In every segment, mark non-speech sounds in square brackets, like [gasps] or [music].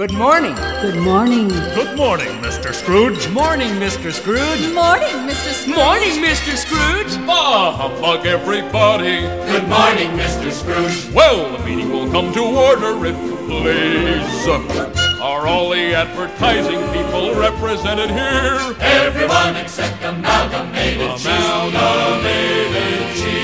Good morning. Good morning. Good morning, Mr. Scrooge. Morning, Mr. Scrooge. Morning, Mr. Scrooge. Morning, Mr. Scrooge. Ah, humbug everybody. Good morning, Mr. Scrooge. Well, the meeting will come to order if you please. Are all the advertising people represented here? Everyone except Amalgamated Cheese. Amalgamated cheese.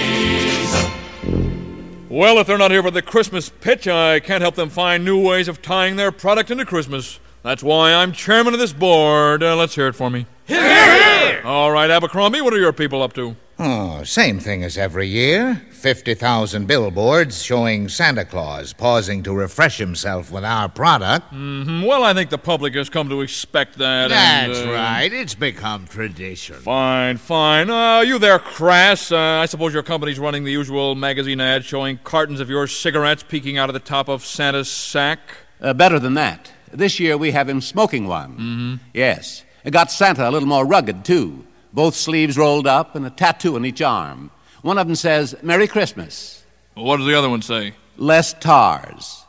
Well, if they're not here for the Christmas pitch, I can't help them find new ways of tying their product into Christmas. That's why I'm chairman of this board. Uh, let's hear it for me. Here, here. All right, Abercrombie, what are your people up to? Oh, same thing as every year. 50,000 billboards showing Santa Claus pausing to refresh himself with our product. hmm Well, I think the public has come to expect that. and, That's uh, right. It's become tradition. Fine, fine. Uh, you there, Crass? Uh, I suppose your company's running the usual magazine ad showing cartons of your cigarettes peeking out of the top of Santa's sack. Uh, better than that. This year we have him smoking one. Mm-hmm. Yes. It got Santa a little more rugged, too. Both sleeves rolled up and a tattoo on each arm. One of them says, Merry Christmas. What does the other one say? Less tars.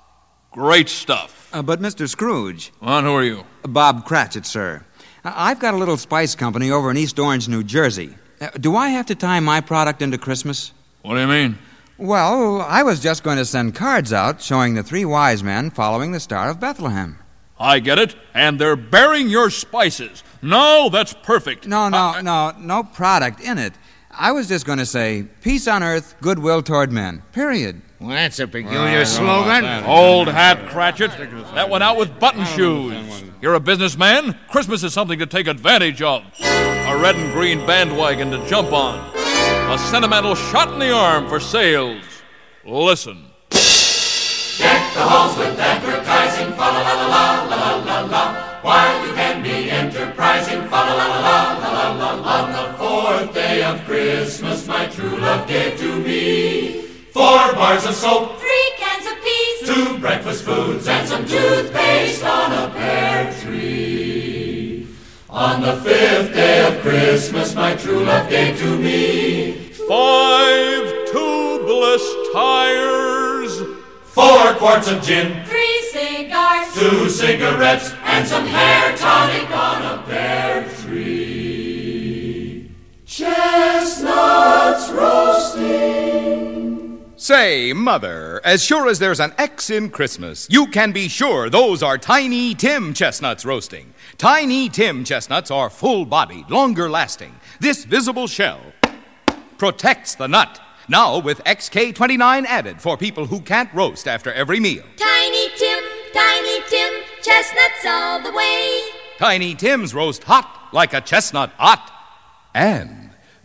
Great stuff. Uh, but, Mr. Scrooge. And who are you? Bob Cratchit, sir. I- I've got a little spice company over in East Orange, New Jersey. Uh, do I have to tie my product into Christmas? What do you mean? Well, I was just going to send cards out showing the three wise men following the Star of Bethlehem. I get it. And they're bearing your spices. No, that's perfect. No, no, Uh, no, no product in it. I was just going to say, peace on earth, goodwill toward men. Period. Well, that's a peculiar slogan. Old hat, Cratchit. That went out with button shoes. You're a businessman. Christmas is something to take advantage of. A red and green bandwagon to jump on. A sentimental shot in the arm for sales. Listen. Deck the halls with advertising. Of Christmas, my true love gave to me four bars of soap, Three cans of peas. two breakfast foods, and some toothpaste on a pear tree. On the fifth day of Christmas, my true love gave to me Five tubeless tires. four quarts of gin, Three cigars. two cigarettes, and some hair tonic on a pear tree. Chestnuts roasting. Say, Mother, as sure as there's an X in Christmas, you can be sure those are Tiny Tim chestnuts roasting. Tiny Tim chestnuts are full bodied, longer lasting. This visible shell protects the nut. Now with XK29 added for people who can't roast after every meal. Tiny Tim, Tiny Tim, chestnuts all the way. Tiny Tims roast hot like a chestnut hot. And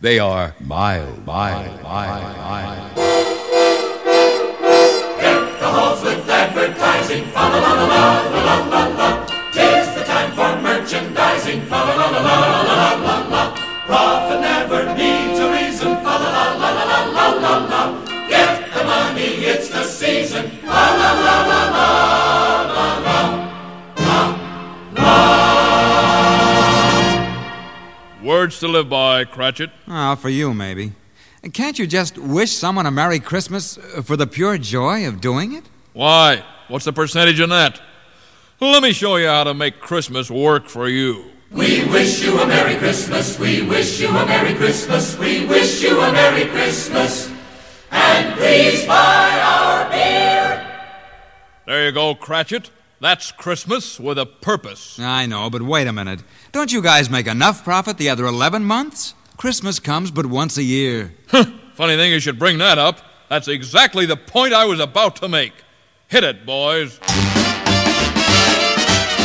they are mild, mild, mild, mild. Get the halls with advertising, fa la la la la la la la. Tis the time for merchandising, fa la la la la la la la. Profit never needs a reason, fa la la la la la la la. Get the money, it's the season, fa la la la la. Words to live by, Cratchit. Ah, for you, maybe. Can't you just wish someone a Merry Christmas uh, for the pure joy of doing it? Why? What's the percentage in that? Let me show you how to make Christmas work for you. We wish you a Merry Christmas. We wish you a Merry Christmas. We wish you a Merry Christmas. And please buy our beer. There you go, Cratchit. That's Christmas with a purpose. I know, but wait a minute. Don't you guys make enough profit the other 11 months? Christmas comes but once a year. Funny thing you should bring that up. That's exactly the point I was about to make. Hit it, boys.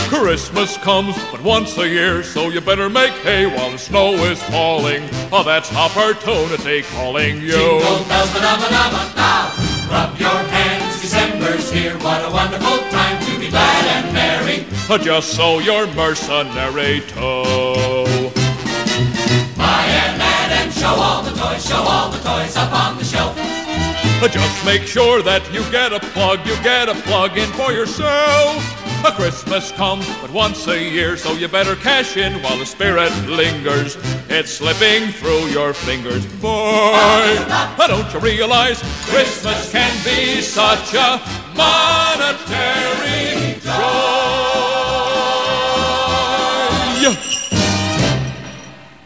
Christmas comes but once a year, so you better make hay while the snow is falling. Oh, that's opportunity calling you. Jingle bells, ba-da-ba-da-ba, now. Rub your hands, December's here. What a wonderful time to be glad and merry. Just so you're mercenary too. Buy and add and show all the toys, show all the toys up on the shelf. Just make sure that you get a plug, you get a plug in for yourself. A Christmas comes but once a year, so you better cash in while the spirit lingers. It's slipping through your fingers, boy. Uh, Don't you realize Christmas can be such a monetary joy?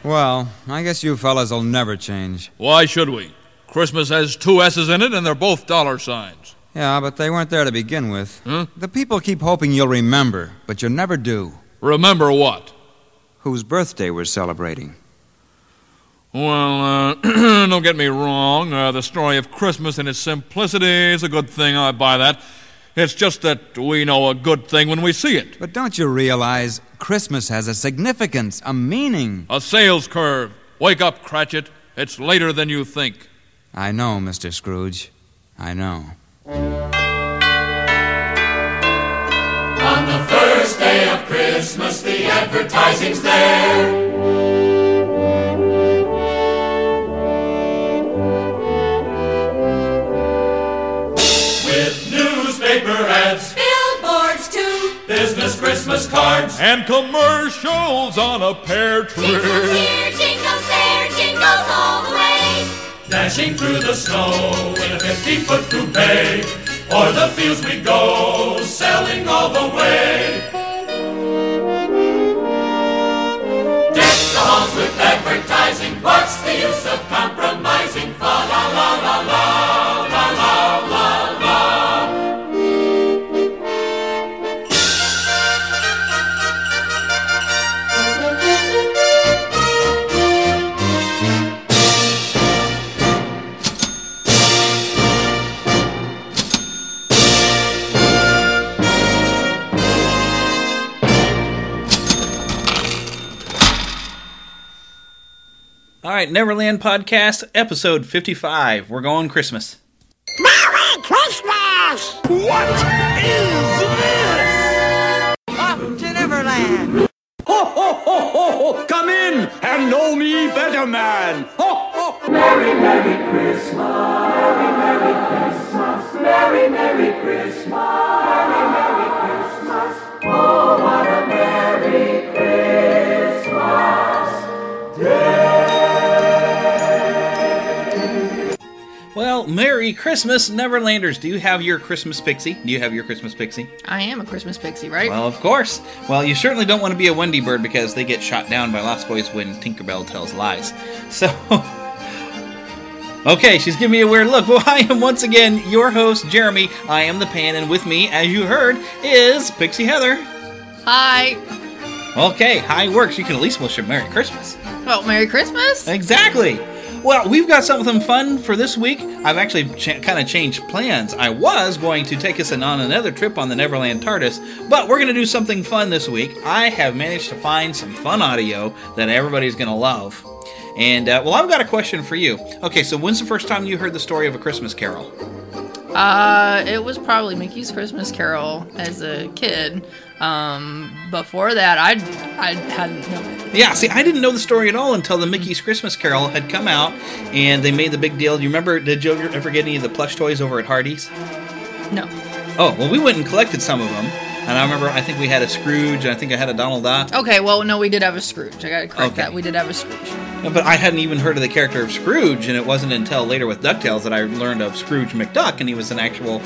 Well, I guess you fellas will never change. Why should we? Christmas has two S's in it, and they're both dollar signs. Yeah, but they weren't there to begin with. Huh? The people keep hoping you'll remember, but you never do. Remember what? Whose birthday we're celebrating. Well, uh, [clears throat] don't get me wrong. Uh, the story of Christmas in its simplicity is a good thing. I buy that. It's just that we know a good thing when we see it. But don't you realize Christmas has a significance, a meaning? A sales curve. Wake up, Cratchit. It's later than you think. I know, Mr. Scrooge. I know. On the first day of Christmas, the advertising's there. Christmas cards, And commercials on a pear tree. Jingles tree. here, jingles there, jingles all the way. dashing through the snow in a 50 foot coupe. O'er the fields we go, selling all the way. Deck the halls with advertising. What's the use of compromising? Fa la la la la, la right, Neverland Podcast, episode 55. We're going Christmas. Merry Christmas! What is this? Up to Neverland! Ho, ho, ho, ho, ho! Come in and know me better, man. Ho, ho. Merry, Merry Christmas. Merry, Merry Christmas. Merry, Merry Christmas. Merry, Merry Well, Merry Christmas, Neverlanders. Do you have your Christmas pixie? Do you have your Christmas pixie? I am a Christmas pixie, right? Well, of course. Well, you certainly don't want to be a Wendy bird because they get shot down by Lost Boys when Tinkerbell tells lies. [laughs] So. Okay, she's giving me a weird look. [laughs] Well, I am once again your host, Jeremy. I am the pan, and with me, as you heard, is Pixie Heather. Hi. Okay, hi works. You can at least wish her Merry Christmas. Well, Merry Christmas. Exactly. Well, we've got something fun for this week. I've actually ch- kind of changed plans. I was going to take us on another trip on the Neverland TARDIS, but we're going to do something fun this week. I have managed to find some fun audio that everybody's going to love. And, uh, well, I've got a question for you. Okay, so when's the first time you heard the story of A Christmas Carol? Uh, it was probably Mickey's Christmas Carol as a kid. Um, before that, I I hadn't known. Yeah, see, I didn't know the story at all until the Mickey's Christmas Carol had come out, and they made the big deal. You remember, did you ever get any of the plush toys over at Hardee's? No. Oh, well, we went and collected some of them. And I remember, I think we had a Scrooge, and I think I had a Donald Duck. Okay, well, no, we did have a Scrooge. I gotta correct Okay. that. We did have a Scrooge. But I hadn't even heard of the character of Scrooge, and it wasn't until later with DuckTales that I learned of Scrooge McDuck, and he was an actual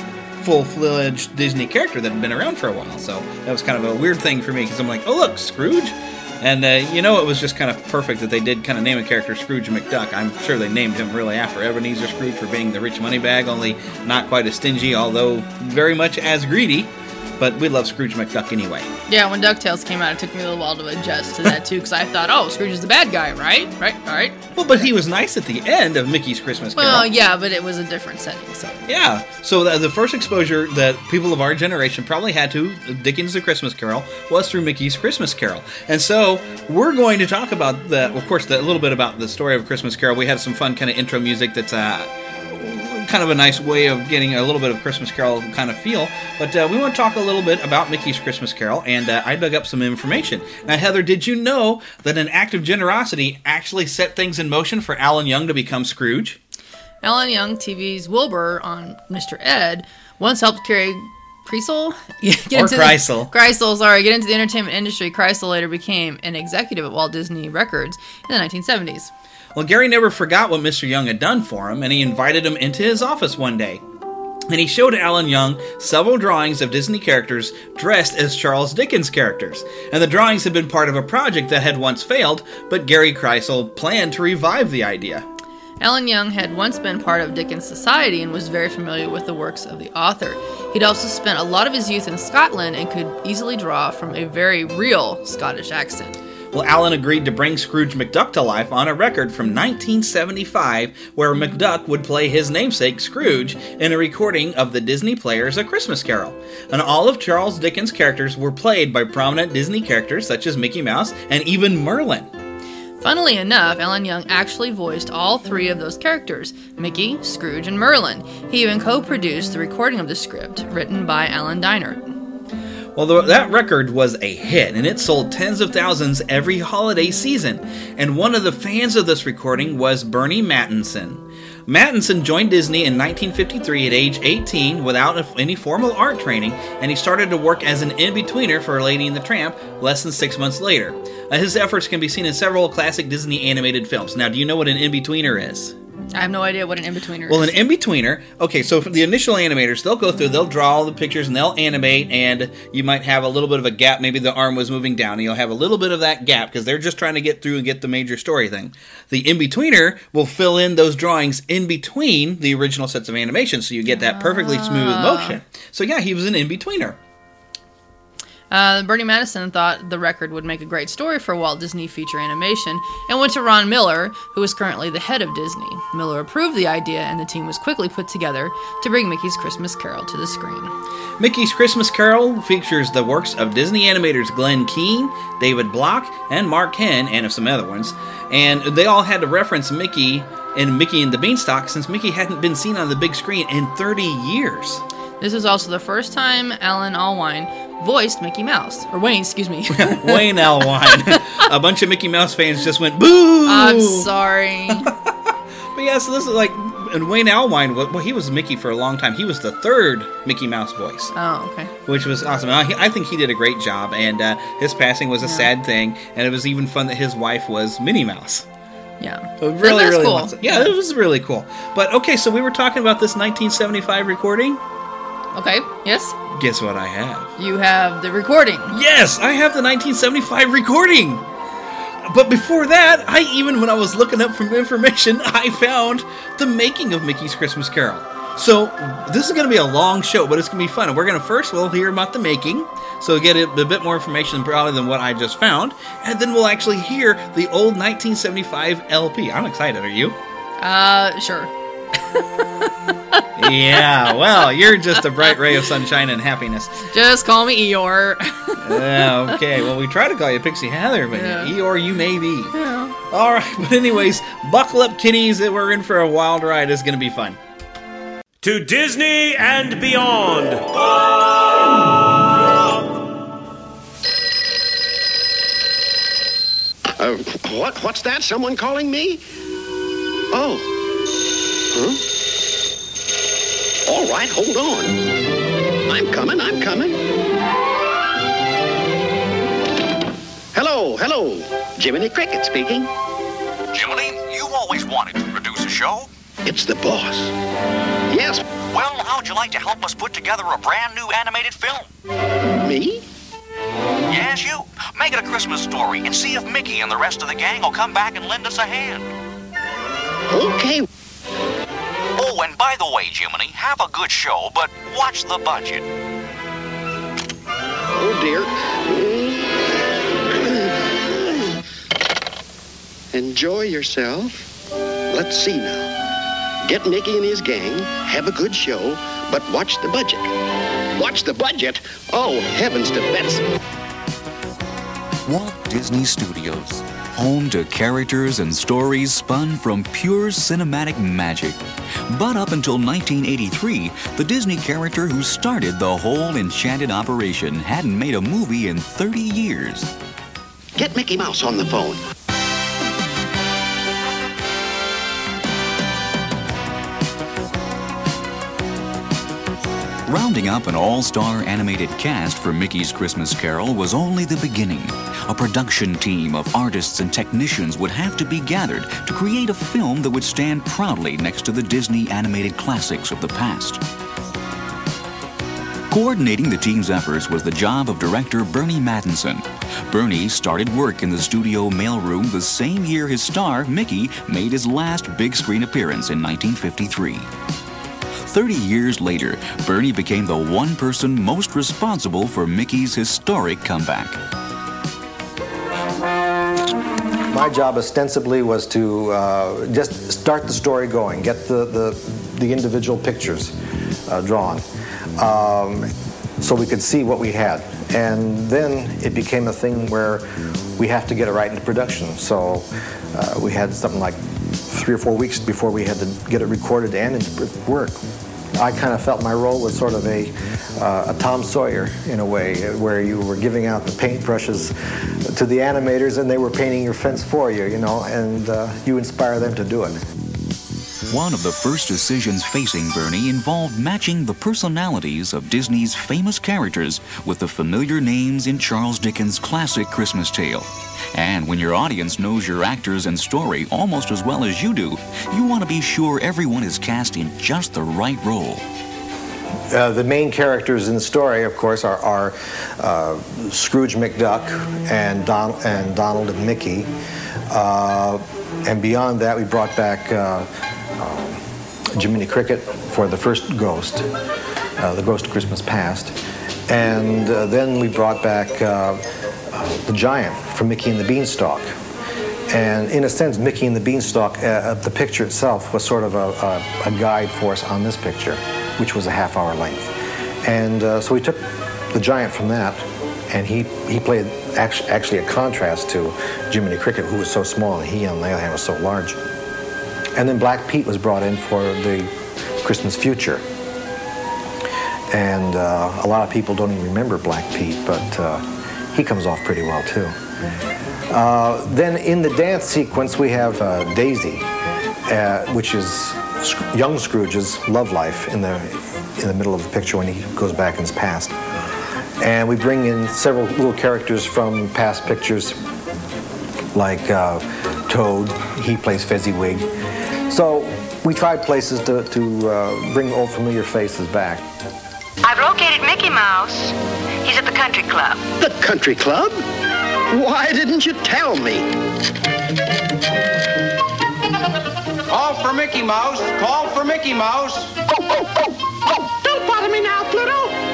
full-fledged Disney character that had been around for a while. So that was kind of a weird thing for me, because I'm like, oh, look, Scrooge? And uh, you know, it was just kind of perfect that they did kind of name a character Scrooge McDuck. I'm sure they named him really after Ebenezer Scrooge for being the rich money bag, only not quite as stingy, although very much as greedy. But we love Scrooge McDuck anyway. Yeah, when DuckTales came out, it took me a little while to adjust to that too, because I thought, oh, Scrooge is the bad guy, right? Right? All right. Well, but he was nice at the end of Mickey's Christmas Carol. Well, yeah, but it was a different setting, so. Yeah. So the, the first exposure that people of our generation probably had to Dickens' The Christmas Carol was through Mickey's Christmas Carol. And so we're going to talk about that. of course, the, a little bit about the story of Christmas Carol. We had some fun kind of intro music that's uh, kind of a nice way of getting a little bit of Christmas Carol kind of feel. But uh, we want to talk a little bit about Mickey's Christmas Carol, and uh, I dug up some information. Now, Heather, did you know that an act of generosity actually set things in motion for Alan Young to become Scrooge? Alan Young, TV's Wilbur on Mr. Ed, once helped Gary Krisel? [laughs] Get Or into the- Krisel. Krisel, sorry, get into the entertainment industry. Krisel later became an executive at Walt Disney Records in the 1970s. Well, Gary never forgot what Mr. Young had done for him, and he invited him into his office one day. And he showed Alan Young several drawings of Disney characters dressed as Charles Dickens characters. And the drawings had been part of a project that had once failed, but Gary Krisel planned to revive the idea. Alan Young had once been part of Dickens Society and was very familiar with the works of the author. He'd also spent a lot of his youth in Scotland and could easily draw from a very real Scottish accent. Well, Alan agreed to bring Scrooge McDuck to life on a record from 1975 where McDuck would play his namesake Scrooge in a recording of the Disney Players A Christmas Carol. And all of Charles Dickens' characters were played by prominent Disney characters such as Mickey Mouse and even Merlin. Funnily enough, Alan Young actually voiced all three of those characters Mickey, Scrooge, and Merlin. He even co produced the recording of the script, written by Alan Diner. Well, the, that record was a hit, and it sold tens of thousands every holiday season. And one of the fans of this recording was Bernie Mattinson. Mattinson joined Disney in 1953 at age 18 without any formal art training, and he started to work as an in-betweener for Lady and the Tramp less than six months later. Uh, his efforts can be seen in several classic Disney animated films. Now, do you know what an in-betweener is? I have no idea what an in betweener Well, is. an in betweener. Okay, so for the initial animators, they'll go through, they'll draw all the pictures, and they'll animate, and you might have a little bit of a gap. Maybe the arm was moving down, and you'll have a little bit of that gap because they're just trying to get through and get the major story thing. The in betweener will fill in those drawings in between the original sets of animation, so you get that perfectly smooth Ah. motion. So yeah, he was an in betweener. Uh, Bernie Mattinson thought the record would make a great story for Walt Disney feature animation and went to Ron Miller, who is currently the head of Disney. Miller approved the idea, and the team was quickly put together to bring Mickey's Christmas Carol to the screen. Mickey's Christmas Carol features the works of Disney animators Glen Keane, David Block, and Mark Henn, and of some other ones. And they all had to reference Mickey and Mickey and the Beanstalk since Mickey hadn't been seen on the big screen in 30 years. This was also the first time Alan Allwine voiced Mickey Mouse. Or Wayne, excuse me. [laughs] Wayne Allwine. [laughs] a bunch of Mickey Mouse fans just went, boo! I'm sorry. [laughs] But yeah, so this is like, and Wayne Allwine, well, he was Mickey for a long time. He was the third Mickey Mouse voice. Oh, okay. which was awesome. I, I think he did a great job, and uh, his passing was a sad thing, and it was even fun that his wife was Minnie Mouse. Yeah. So really, That's really, cool. yeah, it was really cool. But okay, so we were talking about this 1975 recording. Okay, yes? Guess what I have? You have the recording. Yes, I have the 1975 recording. But before that, I even when I was looking up some information, [laughs] I found the making of Mickey's Christmas Carol. So this is going to be a long show, but it's going to be fun. And we're going to first we'll hear about the making, so get a, a bit more information probably than what I just found, and then we'll actually hear the old 1975 LP. I'm excited. Are you? Uh, sure. Yeah. Well, you're just a bright ray of sunshine and happiness. Just call me Eeyore. Yeah, okay. Well, we try to call you Pixie Heather, but Yeah. Eeyore you may be. Yeah. All right, but anyways, buckle up, kiddies. that We're in for a wild ride. It's going to be fun. To Disney and beyond. Uh, what? What's that? Someone calling me? Oh. Huh? All right, hold on. I'm coming, I'm coming. Hello, hello. Jiminy Cricket speaking. Jiminy, you've always wanted to produce a show. It's the boss. Yes. Well, how'd you like to help us put together a brand new animated film? Me? Yes, you. Make it a Christmas story and see if Mickey and the rest of the gang will come back and lend us a hand. Okay. Oh, and by the way, Jiminy, have a good show, but watch the budget. Oh, dear. Enjoy yourself. Let's see now. Get Mickey and his gang, have a good show, but watch the budget. Watch the budget? Oh, heavens to Betsy. Walt Disney Studios, home to characters and stories spun from pure cinematic magic. But up until 1983, the Disney character who started the whole enchanted operation hadn't made a movie in 30 years. Get Mickey Mouse on the phone. Rounding up an all star animated cast for Mickey's Christmas Carol was only the beginning. A production team of artists and technicians would have to be gathered to create a film that would stand proudly next to the Disney animated classics of the past. Coordinating the team's efforts was the job of director Bernie Mattinson. Bernie started work in the studio mailroom the same year his star, Mickey, made his last big screen appearance in 1953. 30 years later, Bernie became the one person most responsible for Mickey's historic comeback. My job ostensibly was to uh, just start the story going, get the, the, the individual pictures uh, drawn, um, so we could see what we had. And then it became a thing where we have to get it right into production. So uh, we had something like three or four weeks before we had to get it recorded and into work. I kind of felt my role was sort of a, uh, a Tom Sawyer in a way, where you were giving out the paintbrushes to the animators and they were painting your fence for you, you know, and uh, you inspire them to do it. One of the first decisions facing Bernie involved matching the personalities of Disney's famous characters with the familiar names in Charles Dickens' classic Christmas tale. And when your audience knows your actors and story almost as well as you do, you want to be sure everyone is cast in just the right role. Uh, the main characters in the story, of course, are, are uh, Scrooge McDuck and, Don, and Donald and Mickey. Uh, and beyond that, we brought back uh, um, Jiminy Cricket for the first Ghost, uh, the Ghost of Christmas Past. And uh, then we brought back the Giant from Mickey and the Beanstalk. And in a sense, Mickey and the Beanstalk, uh, the picture itself was sort of a, a, a, guide for us on this picture, which was a half hour length. And uh, so we took the giant from that, and he, he played actually, actually a contrast to Jiminy Cricket, who was so small, and he, on the other hand, was so large. And then Black Pete was brought in for the Christmas Future. And uh, a lot of people don't even remember Black Pete, but uh, he comes off pretty well, too. Uh, then in the dance sequence, we have uh, Daisy, uh, which is young Scrooge's love life in the, in the middle of the picture when he goes back in his past. And we bring in several little characters from past pictures, like uh, Toad, he plays Fezziwig. So we tried places to, to uh, bring old familiar faces back. I've located Mickey Mouse. He's at the country club. The country club? Why didn't you tell me? Call for Mickey Mouse. Call for Mickey Mouse. Oh, oh, oh, oh. Don't bother me now, Pluto.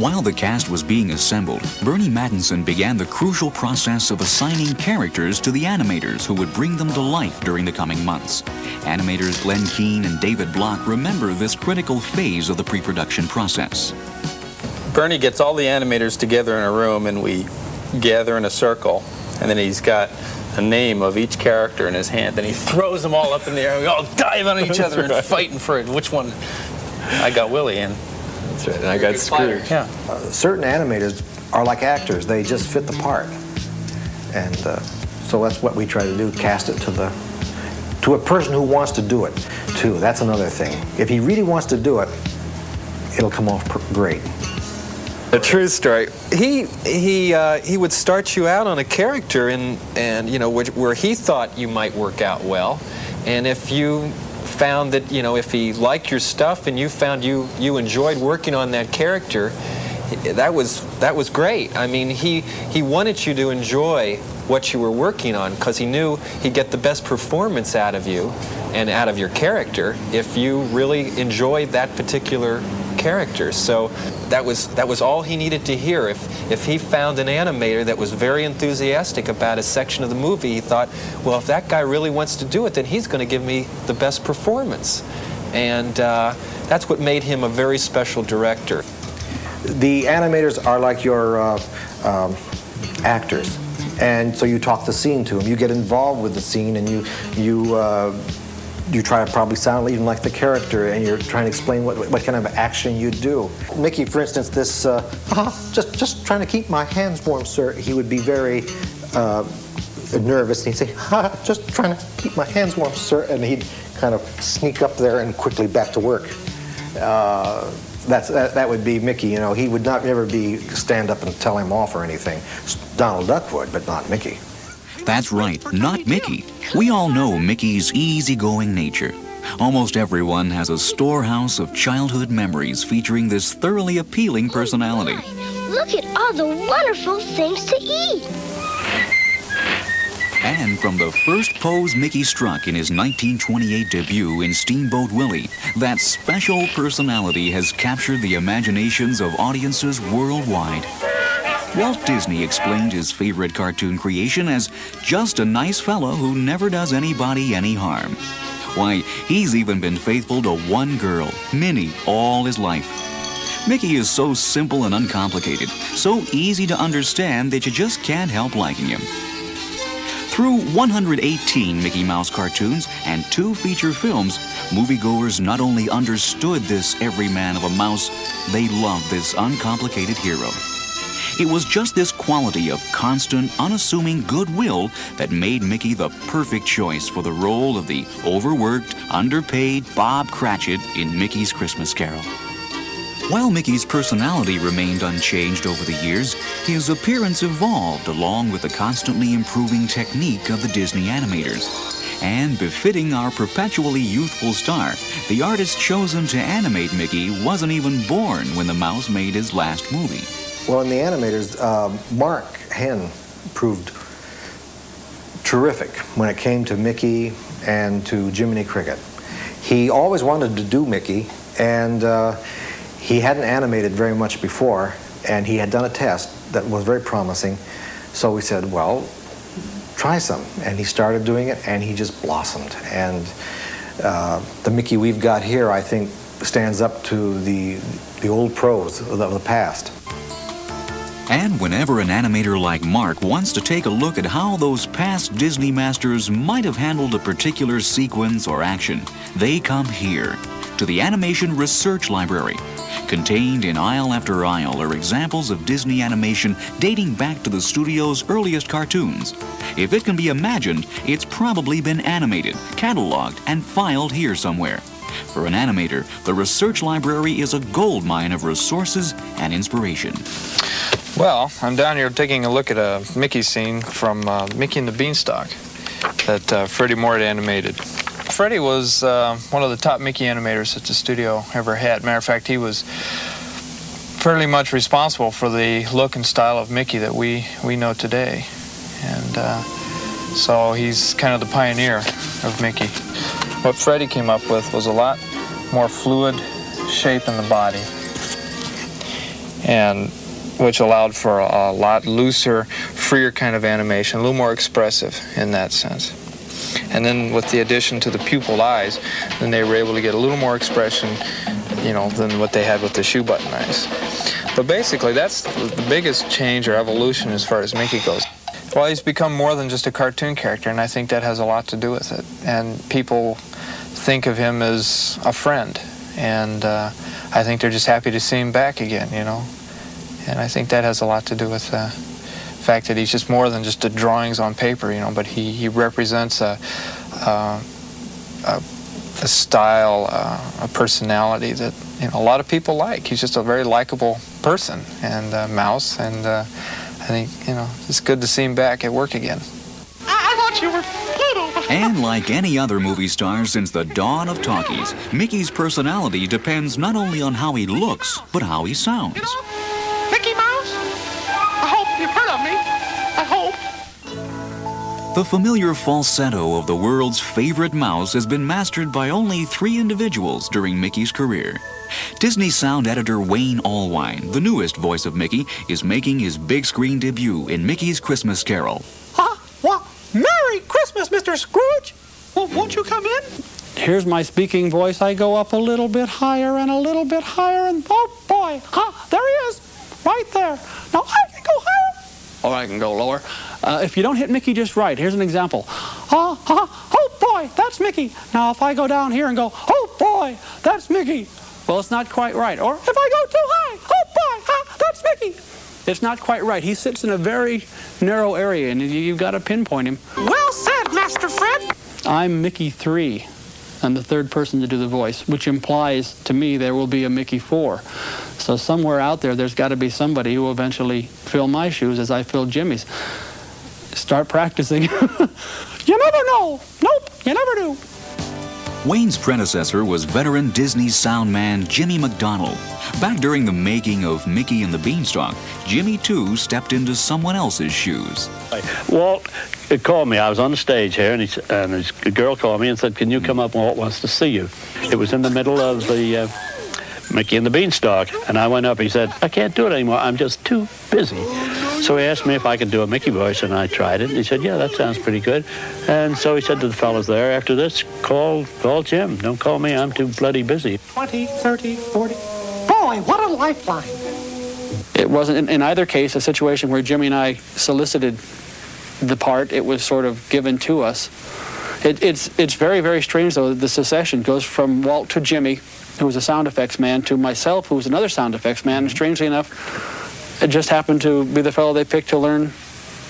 While the cast was being assembled, Bernie Mattinson began the crucial process of assigning characters to the animators who would bring them to life during the coming months. Animators Glen Keane and David Block remember this critical phase of the pre production process. Bernie gets all the animators together in a room and we gather in a circle and then he's got a name of each character in his hand and he throws them all up in the air and we all dive on each [laughs] other and fighting for it. Which one? I got Willie and that's right. And I got Scrooge. Yeah. Uh, certain animators are like actors; they just fit the part, and uh, so that's what we try to do: cast it to the to a person who wants to do it. Too. That's another thing. If he really wants to do it, it'll come off great. A true story. He he uh, he would start you out on a character and and you know which, where he thought you might work out well, and if you found that you know if he liked your stuff and you found you you enjoyed working on that character, that was that was great. I mean, he he wanted you to enjoy what you were working on because he knew he'd get the best performance out of you and out of your character if you really enjoyed that particular character. So that was that was all he needed to hear. If if he found an animator that was very enthusiastic about a section of the movie, he thought, well, if that guy really wants to do it, then he's going to give me the best performance. And uh, that's what made him a very special director. The animators are like your uh, um, actors, and so you talk the scene to them. You get involved with the scene, and you you uh, you try to probably sound even like the character, and you're trying to explain what what kind of action you do. Mickey, for instance, this uh, just just trying to keep my hands warm, sir. He would be very. Uh, nervous and he'd say, just trying to keep my hands warm, sir. And he'd kind of sneak up there and quickly back to work. Uh, that's, that, that would be Mickey, you know. He would not ever be stand up and tell him off or anything. Donald Duck would, but not Mickey. That's right, not Mickey. We all know Mickey's easygoing nature. Almost everyone has a storehouse of childhood memories featuring this thoroughly appealing oh, personality. Look at all the wonderful things to eat. And from the first pose Mickey struck in his 1928 debut in Steamboat Willie, that special personality has captured the imaginations of audiences worldwide. Walt Disney explained his favorite cartoon creation as just a nice fellow who never does anybody any harm. Why, he's even been faithful to one girl, Minnie, all his life. Mickey is so simple and uncomplicated, so easy to understand that you just can't help liking him. Through 118 Mickey Mouse cartoons and two feature films, moviegoers not only understood this everyman of a mouse, they loved this uncomplicated hero. It was just this quality of constant, unassuming goodwill that made Mickey the perfect choice for the role of the overworked, underpaid Bob Cratchit in Mickey's Christmas Carol. While Mickey's personality remained unchanged over the years, his appearance evolved along with the constantly improving technique of the Disney animators. And befitting our perpetually youthful star, the artist chosen to animate Mickey wasn't even born when the mouse made his last movie. Well, in the animators, uh, Mark Henn proved terrific when it came to Mickey and to Jiminy Cricket. He always wanted to do Mickey, and uh, he hadn't animated very much before, and he had done a test that was very promising. So we said, well, try some. And he started doing it, and he just blossomed. And uh, the Mickey we've got here, I think, stands up to the, the old pros of the past. And whenever an animator like Mark wants to take a look at how those past Disney masters might have handled a particular sequence or action, they come here to the Animation Research Library. Contained in aisle after aisle are examples of Disney animation dating back to the studio's earliest cartoons. If it can be imagined, it's probably been animated, cataloged, and filed here somewhere. For an animator, the research library is a goldmine of resources and inspiration. Well, I'm down here taking a look at a Mickey scene from uh, Mickey and the Beanstalk that uh, Freddie Moore animated. Freddie was uh, one of the top Mickey animators that the studio ever had. Matter of fact, he was fairly much responsible for the look and style of Mickey that we, we know today. And uh, so he's kind of the pioneer of Mickey. What Freddie came up with was a lot more fluid shape in the body. And which allowed for a, a lot looser, freer kind of animation, a little more expressive in that sense. And then with the addition to the pupil eyes, then they were able to get a little more expression, you know, than what they had with the shoe button eyes. But basically, that's the biggest change or evolution as far as Mickey goes. Well, he's become more than just a cartoon character, and I think that has a lot to do with it. And people think of him as a friend, and uh, I think they're just happy to see him back again, you know. And I think that has a lot to do with uh, the fact that he's just more than just the drawings on paper, you know, but he, he represents a, a, a, a style, uh, a personality that, you know, a lot of people like. He's just a very likable person and uh, mouse, and I think, you know, it's good to see him back at work again. I thought you were Pluto. And like any other movie star since the dawn of talkies, Mickey's personality depends not only on how he looks, but how he sounds. The familiar falsetto of the world's favorite mouse has been mastered by only three individuals during Mickey's career. Disney sound editor Wayne Allwine, the newest voice of Mickey, is making his big screen debut in Mickey's Christmas Carol. Huh? What? Merry Christmas, Mr. Scrooge! Well, won't you come in? Here's my speaking voice. I go up a little bit higher and a little bit higher, and oh boy, huh, there he is, right there. Now I can go higher, or I can go lower. Uh, if you don't hit Mickey just right, here's an example. Ah, ah, oh boy, that's Mickey. Now if I go down here and go, oh boy, that's Mickey. Well, it's not quite right. Or if I go too high, oh boy, ah, that's Mickey. It's not quite right. He sits in a very narrow area, and you've got to pinpoint him. Well said, Master Fred. I'm Mickey 3. I'm the third person to do the voice, which implies to me there will be a Mickey 4. So somewhere out there, there's got to be somebody who will eventually fill my shoes as I fill Jimmy's. Start practicing. [laughs] you never know. Nope, you never do. Wayne's predecessor was veteran Disney sound man Jimmy McDonald. Back during the making of Mickey and the Beanstalk, Jimmy too stepped into someone else's shoes. Walt uh, called me. I was on the stage here, and, he, and his, a girl called me and said, "Can you come up? Walt wants to see you." It was in the middle of the uh, Mickey and the Beanstalk, and I went up. He said, "I can't do it anymore. I'm just too busy." So he asked me if I could do a Mickey voice, and I tried it. And he said, "Yeah, that sounds pretty good." And so he said to the fellows there, "After this, call call Jim. Don't call me. I'm too bloody busy." 20, 30, 40. Boy, what a lifeline. It wasn't, in, in either case, a situation where Jimmy and I solicited the part. It was sort of given to us. It, it's, it's very, very strange, though, the succession goes from Walt to Jimmy, who was a sound effects man, to myself, who was another sound effects man. And strangely enough, it just happened to be the fellow they picked to learn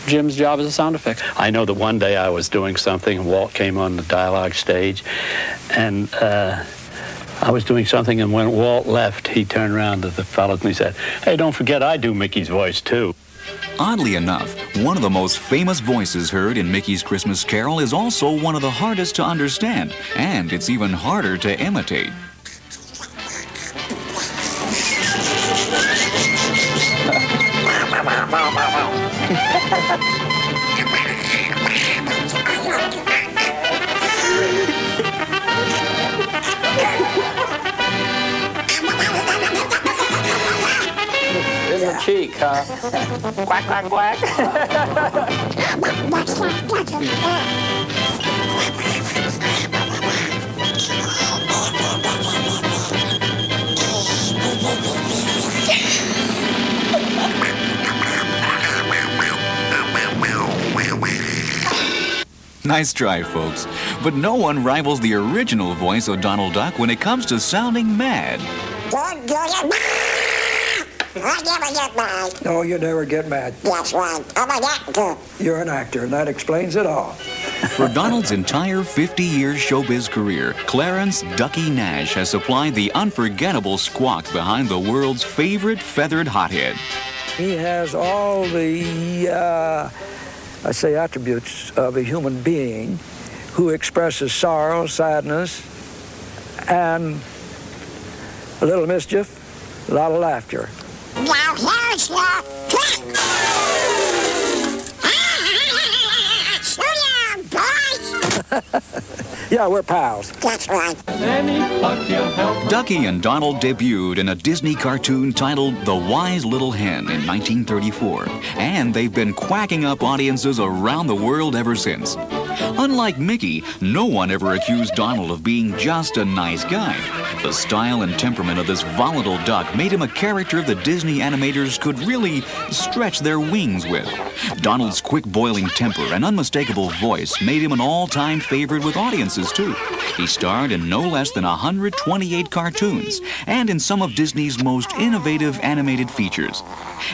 Jim's job as a sound effect. I know that one day I was doing something, and Walt came on the dialogue stage, and uh, I was doing something, and when Walt left, he turned around to the fellows and he said, "Hey, don't forget I do Mickey's voice too." Oddly enough, one of the most famous voices heard in Mickey's Christmas Carol is also one of the hardest to understand, and it's even harder to imitate. In the cheek, huh? quack, quack, quack. [laughs] Nice try, folks. But no one rivals the original voice of Donald Duck when it comes to sounding mad. Don't get mad. I never get mad. No, you never get mad. That's right. I'm an actor. You're an actor, and that explains it all. [laughs] For Donald's entire 50 year showbiz career, Clarence Ducky Nash has supplied the unforgettable squawk behind the world's favorite feathered hothead. He has all the, uh, I say, attributes of a human being who expresses sorrow, sadness, and a little mischief, a lot of laughter. Now here's your trick. [laughs] Down, boys. [laughs] Yeah, we're pals. That's right. Ducky and Donald debuted in a Disney cartoon titled The Wise Little Hen in 1934, and they've been quacking up audiences around the world ever since. Unlike Mickey, no one ever accused Donald of being just a nice guy. The style and temperament of this volatile duck made him a character the Disney animators could really stretch their wings with. Donald's quick boiling temper and unmistakable voice made him an all time favorite with audiences, too. He starred in no less than 128 cartoons and in some of Disney's most innovative animated features.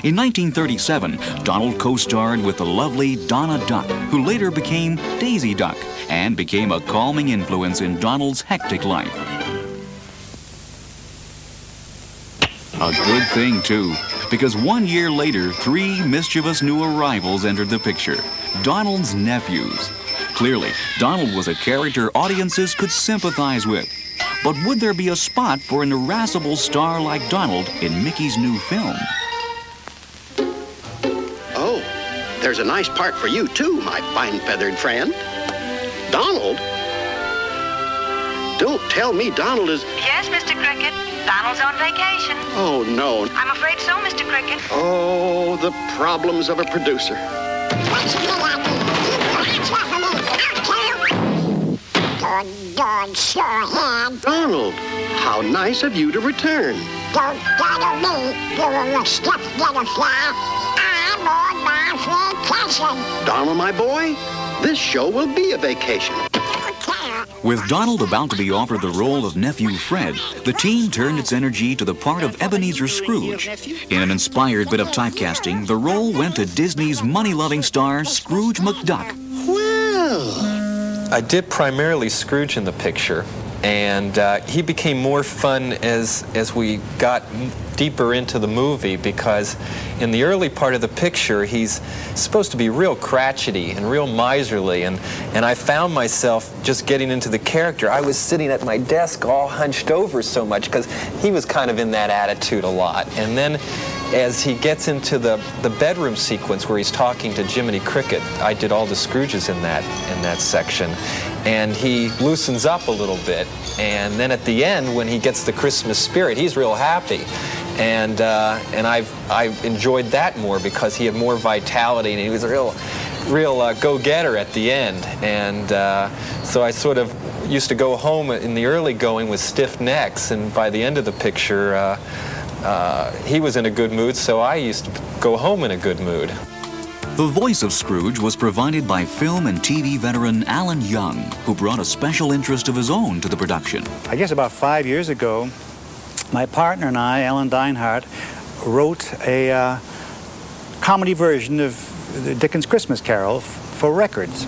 In 1937, Donald co starred with the lovely Donna Duck, who later became Daisy Duck and became a calming influence in Donald's hectic life. A good thing, too, because one year later, three mischievous new arrivals entered the picture Donald's nephews. Clearly, Donald was a character audiences could sympathize with. But would there be a spot for an irascible star like Donald in Mickey's new film? There's a nice part for you, too, my fine feathered friend. Donald? Don't tell me Donald is. Yes, Mr. Cricket. Donald's on vacation. Oh, no. I'm afraid so, Mr. Cricket. Oh, the problems of a producer. Good, sure hand. Donald, how nice of you to return. Don't bother me, you little stuff butterfly. I'm my vacation. Donald, my boy, this show will be a vacation. With Donald about to be offered the role of nephew Fred, the team turned its energy to the part of Ebenezer Scrooge. In an inspired bit of typecasting, the role went to Disney's money-loving star Scrooge McDuck. Well, I did primarily Scrooge in the picture, and uh, he became more fun as as we got deeper into the movie because in the early part of the picture he's supposed to be real cratchety and real miserly. And and I found myself just getting into the character. I was sitting at my desk all hunched over so much because he was kind of in that attitude a lot. And then as he gets into the, the bedroom sequence where he's talking to Jiminy Cricket, I did all the Scrooges in that in that section, and he loosens up a little bit, and then at the end when he gets the Christmas spirit, he's real happy, and uh, and I've I've enjoyed that more because he had more vitality and he was a real real uh, go-getter at the end, and uh, so I sort of used to go home in the early going with stiff necks, and by the end of the picture. Uh, he was in a good mood, so I used to go home in a good mood. The voice of Scrooge was provided by film and TV veteran Alan Young, who brought a special interest of his own to the production. I guess about five years ago, my partner and I, Alan Dinehart, wrote a uh, comedy version of the Dickens Christmas Carol f- for records.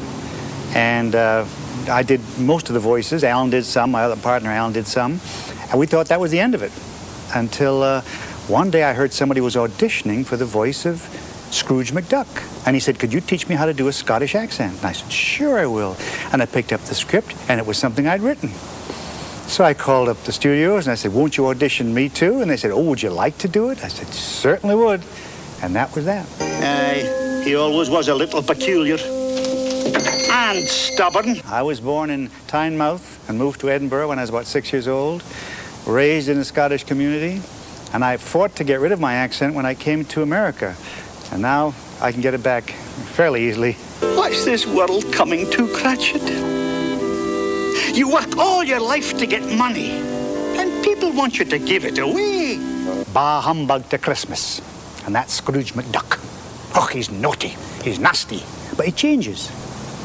And uh, I did most of the voices. Alan did some, my other partner Alan did some. And we thought that was the end of it. Until uh, one day I heard somebody was auditioning for the voice of Scrooge McDuck. And he said, Could you teach me how to do a Scottish accent? And I said, Sure, I will. And I picked up the script, and it was something I'd written. So I called up the studios and I said, Won't you audition me too? And they said, Oh, would you like to do it? I said, Certainly would. And that was that. Aye, he always was a little peculiar. And stubborn. I was born in Tynemouth and moved to Edinburgh when I was about six years old, raised in a Scottish community, and I fought to get rid of my accent when I came to America. And now I can get it back fairly easily. What's this world coming to, Cratchit? You work all your life to get money, and people want you to give it away. Bah humbug to Christmas. And that's Scrooge McDuck. Oh, he's naughty. He's nasty. But he changes.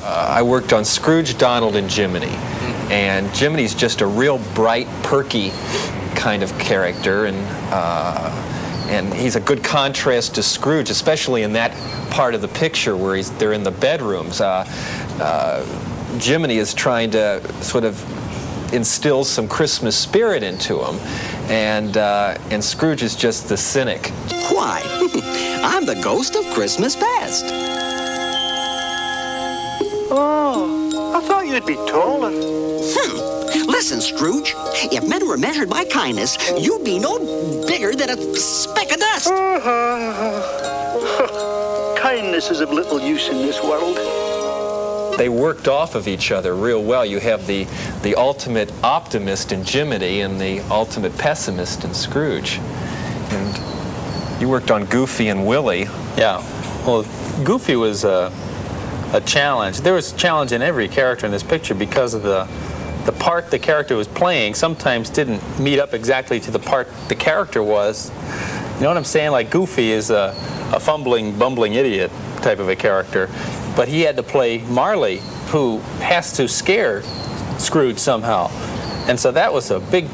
Uh, I worked on Scrooge, Donald, and Jiminy. And Jiminy's just a real bright, perky kind of character, and uh, and he's a good contrast to Scrooge, especially in that part of the picture where he's they're in the bedrooms. Uh, uh, Jiminy is trying to sort of instill some Christmas spirit into him, and uh, and Scrooge is just the cynic. Why? [laughs] I'm the ghost of Christmas past. Oh, I thought you'd be taller. Hmm. Listen, Scrooge, if men were measured by kindness, you'd be no bigger than a speck of dust. [laughs] Kindness is of little use in this world. They worked off of each other real well. You have the the ultimate optimist in Jiminy and the ultimate pessimist in Scrooge. And you worked on Goofy and Willie. Yeah. Well, Goofy was a, a challenge. There was a challenge in every character in this picture because of the the part the character was playing sometimes didn't meet up exactly to the part the character was. You know what I'm saying? Like Goofy is a, a fumbling, bumbling idiot type of a character, but he had to play Marley, who has to scare Scrooge somehow. And so that was a big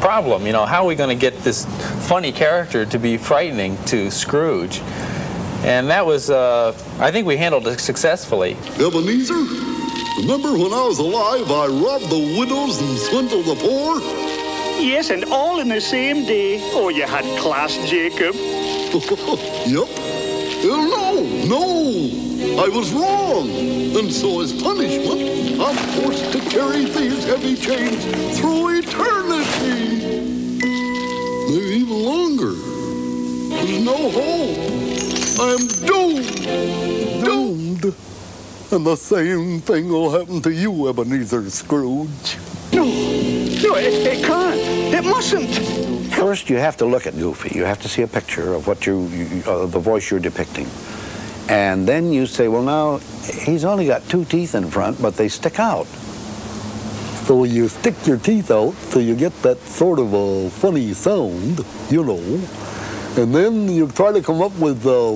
problem. You know, how are we going to get this funny character to be frightening to Scrooge? And that was, uh, I think we handled it successfully. Ebenezer, remember when I was alive, I robbed the widows and swindled the poor? Yes, and all in the same day. Oh, you had class, Jacob. [laughs] yep. Uh, no, no, I was wrong. And so as punishment, I'm forced to carry these heavy chains through eternity. Maybe even longer. There's no hope. I'm doomed. doomed. And the same thing will happen to you, Ebenezer Scrooge. No, no, it, it can't. It mustn't. First, you have to look at Goofy. You have to see a picture of what you, you uh, the voice you're depicting. And then you say, well, now, he's only got two teeth in front, but they stick out. So you stick your teeth out so you get that sort of a funny sound, you know. And then you try to come up with uh,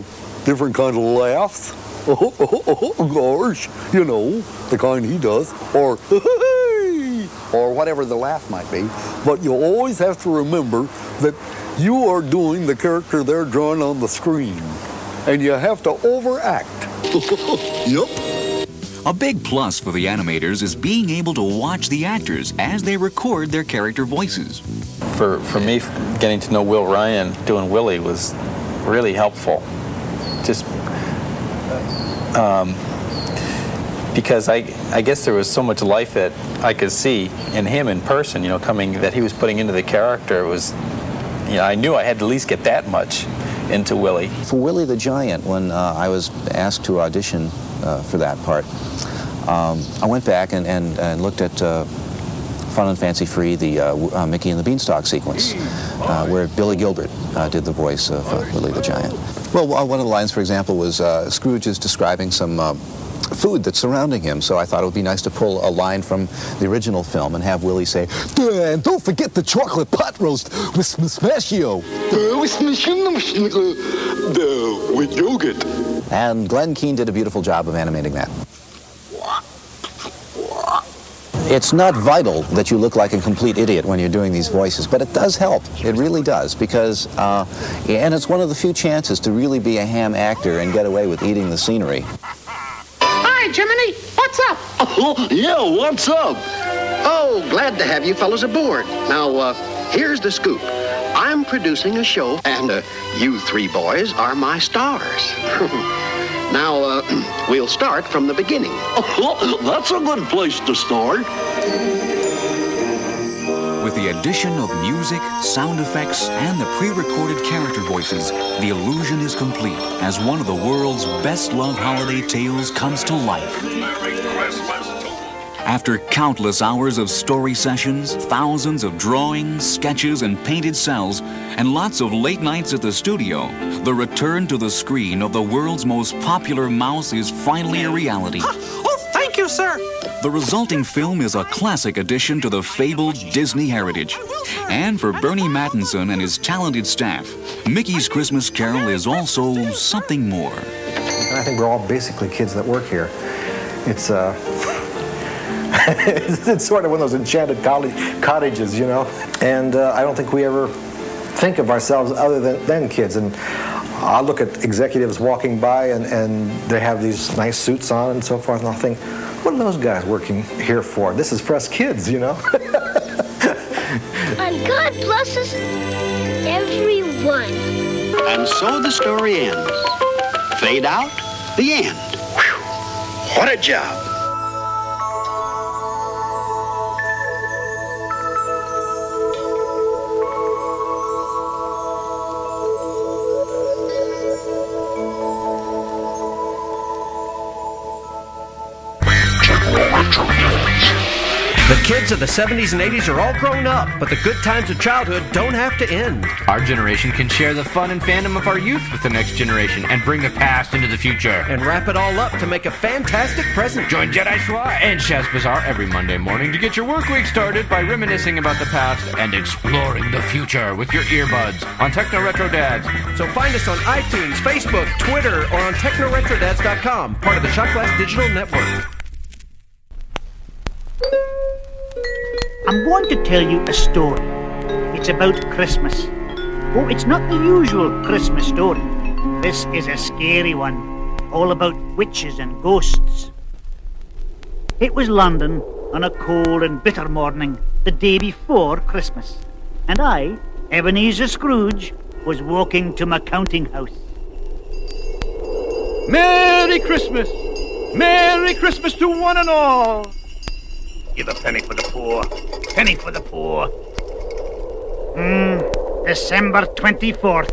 different kinds of laughs. Oh, oh, oh, oh, gosh, you know, the kind he does. Or, [laughs] or whatever the laugh might be. But you always have to remember that you are doing the character they're drawing on the screen. And you have to overact. [laughs] yep. A big plus for the animators is being able to watch the actors as they record their character voices. For, for me, getting to know Will Ryan doing Willie was really helpful. Just um, because I, I guess there was so much life that I could see in him in person, you know, coming that he was putting into the character. It was, you know, I knew I had to at least get that much into Willie. For Willie the Giant, when uh, I was asked to audition uh, for that part, um, I went back and, and, and looked at uh, Fun and Fancy Free, the uh, uh, Mickey and the Beanstalk sequence, uh, where Billy Gilbert uh, did the voice of uh, Willie the Giant. Well, uh, one of the lines, for example, was uh, Scrooge is describing some uh, food that's surrounding him, so I thought it would be nice to pull a line from the original film and have Willie say, and don't forget the chocolate pot roast with smashio. with yogurt. And Glen Keane did a beautiful job of animating that. It's not vital that you look like a complete idiot when you're doing these voices, but it does help. It really does, because, uh, and it's one of the few chances to really be a ham actor and get away with eating the scenery. Hi, Jiminy. What's up? Oh, yeah, what's up? Oh, glad to have you fellows aboard. Now, uh, here's the scoop. I'm producing a show, and uh, you three boys are my stars. [laughs] now, uh, [clears throat] we'll start from the beginning. Oh, [laughs] that's a good place to start. With the addition of music, sound effects, and the pre-recorded character voices, the illusion is complete as one of the world's best-loved holiday tales comes to life. After countless hours of story sessions, thousands of drawings, sketches, and painted cels, and lots of late nights at the studio, the return to the screen of the world's most popular mouse is finally a reality. Oh, thank you, sir. The resulting film is a classic addition to the fabled Disney heritage. And for Burny Mattinson and his talented staff, Mickey's Christmas Carol is also something more. And I think we're all basically kids that work here. It's uh, it's, [laughs] it's sort of one of those enchanted cottage, cottages, you know. And uh, I don't think we ever think of ourselves other than, than kids. And I look at executives walking by and, and they have these nice suits on and so forth, and I'll think, what are those guys working here for? This is for us kids, you know. And God blesses everyone. And so the story ends. Fade out, the end. Whew, what a job. Kids of the 70s and 80s are all grown up, but the good times of childhood don't have to end. Our generation can share the fun and fandom of our youth with the next generation and bring the past into the future. And wrap it all up to make a fantastic present. Join Jedi Schwa and Chaz Bazaar every Monday morning to get your work week started by reminiscing about the past and exploring the future with your earbuds on Techno Retro Dads. So find us on iTunes, Facebook, Twitter, or on TechnoRetrodads.com, part of the Shot Glass Digital Network. I'm going to tell you a story. It's about Christmas. Oh, it's not the usual Christmas story. This is a scary one, all about witches and ghosts. It was London on a cold and bitter morning the day before Christmas, and I, Ebenezer Scrooge, was walking to my counting house. Merry Christmas! Merry Christmas to one and all! Give a penny for the poor. Penny for the poor. Hmm, December 24th.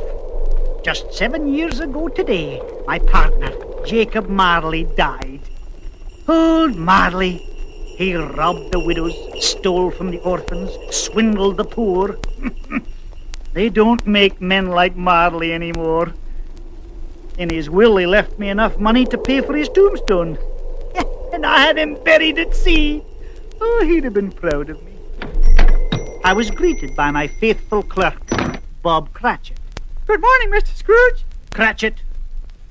Just seven years ago today, my partner, Jacob Marley, died. Old Marley. He robbed the widows, stole from the orphans, swindled the poor. [laughs] they don't make men like Marley anymore. In his will, he left me enough money to pay for his tombstone. [laughs] and I had him buried at sea. Oh, he'd have been proud of me. I was greeted by my faithful clerk, Bob Cratchit. Good morning, Mr. Scrooge. Cratchit,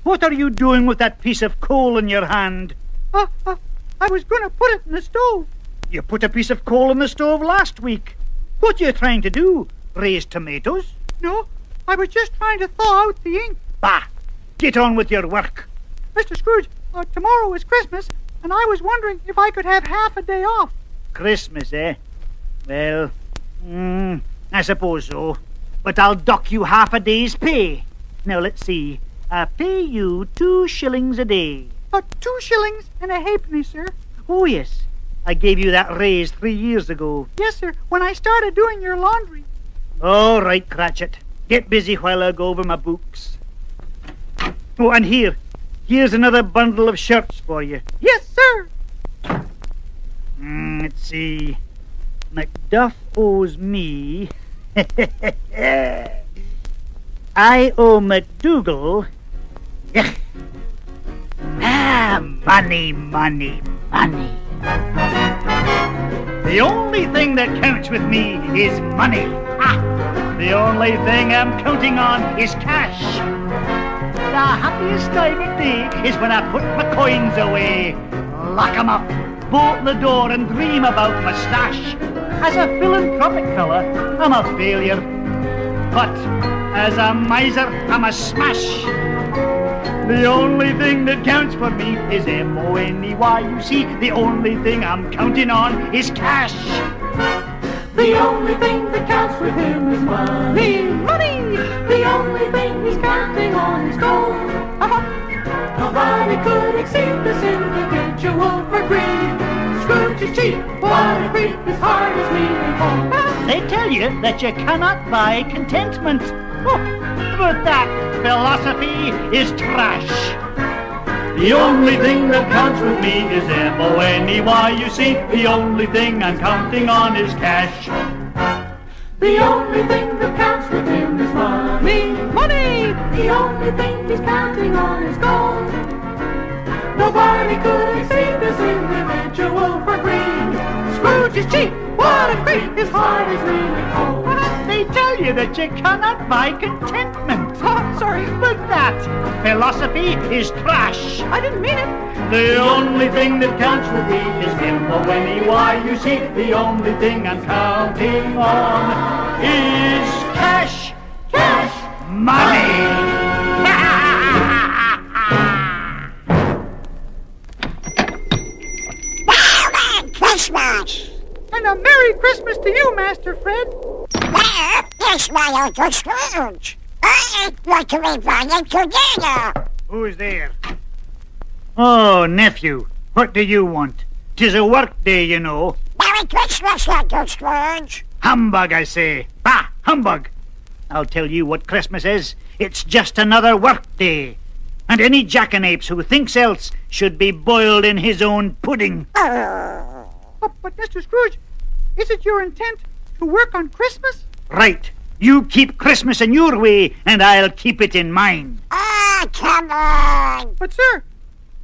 what are you doing with that piece of coal in your hand? Uh, uh, I was going to put it in the stove. You put a piece of coal in the stove last week. What are you trying to do? Raise tomatoes? No, I was just trying to thaw out the ink. Bah! Get on with your work. Mr. Scrooge, uh, tomorrow is Christmas, and I was wondering if I could have half a day off. Christmas, eh? Well, mm, I suppose so. But I'll dock you half a day's pay. Now, let's see. I pay you two shillings a day. Two shillings and a halfpenny, sir. Oh, yes. I gave you that raise three years ago. Yes, sir, when I started doing your laundry. All right, Cratchit. Get busy while I go over my books. Oh, and here. Here's another bundle of shirts for you. Yes, sir. Mm, let's see. Macduff owes me. [laughs] I owe McDougal. [laughs] ah, money, money, money. The only thing that counts with me is money. Ah, the only thing I'm counting on is cash. The happiest time of day is when I put my coins away, lock 'em up, bolt the door, and dream about my stash. As a philanthropic fella, I'm a failure. But as a miser, I'm a smash. The only thing that counts for me is M-O-N-E-Y. You see, the only thing I'm counting on is cash. The only thing that counts for him is money. Money! The only thing he's counting on is gold. Uh-huh. Nobody could exceed this individual for greed. Scrooge is cheap. What a creep, his heart is leaving home. They tell you that you cannot buy contentment. Oh, but that philosophy is trash. The only thing that counts with me is M-O-N-E-Y. You see, the only thing I'm counting on is cash. The only thing that counts with him is money. Money! The only thing he's counting on is Scrooge is cheap. What a creep. His heart is leaving home. They tell you that you cannot buy contentment. Oh, sorry. But that philosophy is trash. I didn't mean it. The only thing that counts with me is him or M-O-N-E-Y. Why, you see, the only thing I'm counting on is cash. Cash. Money. To you, Master Fred. Where is my Uncle Scrooge? I want to be buying together. Who's there? Oh, nephew, what do you want? Tis a work day, you know. Merry Christmas, Uncle Scrooge. Humbug, I say. Bah, humbug. I'll tell you what Christmas is. It's just another work day. And any jackanapes who thinks else should be boiled in his own pudding. Oh, but Mr. Scrooge, is it your intent to work on Christmas? Right. You keep Christmas in your way, and I'll keep it in mine. Ah, come on. But, sir,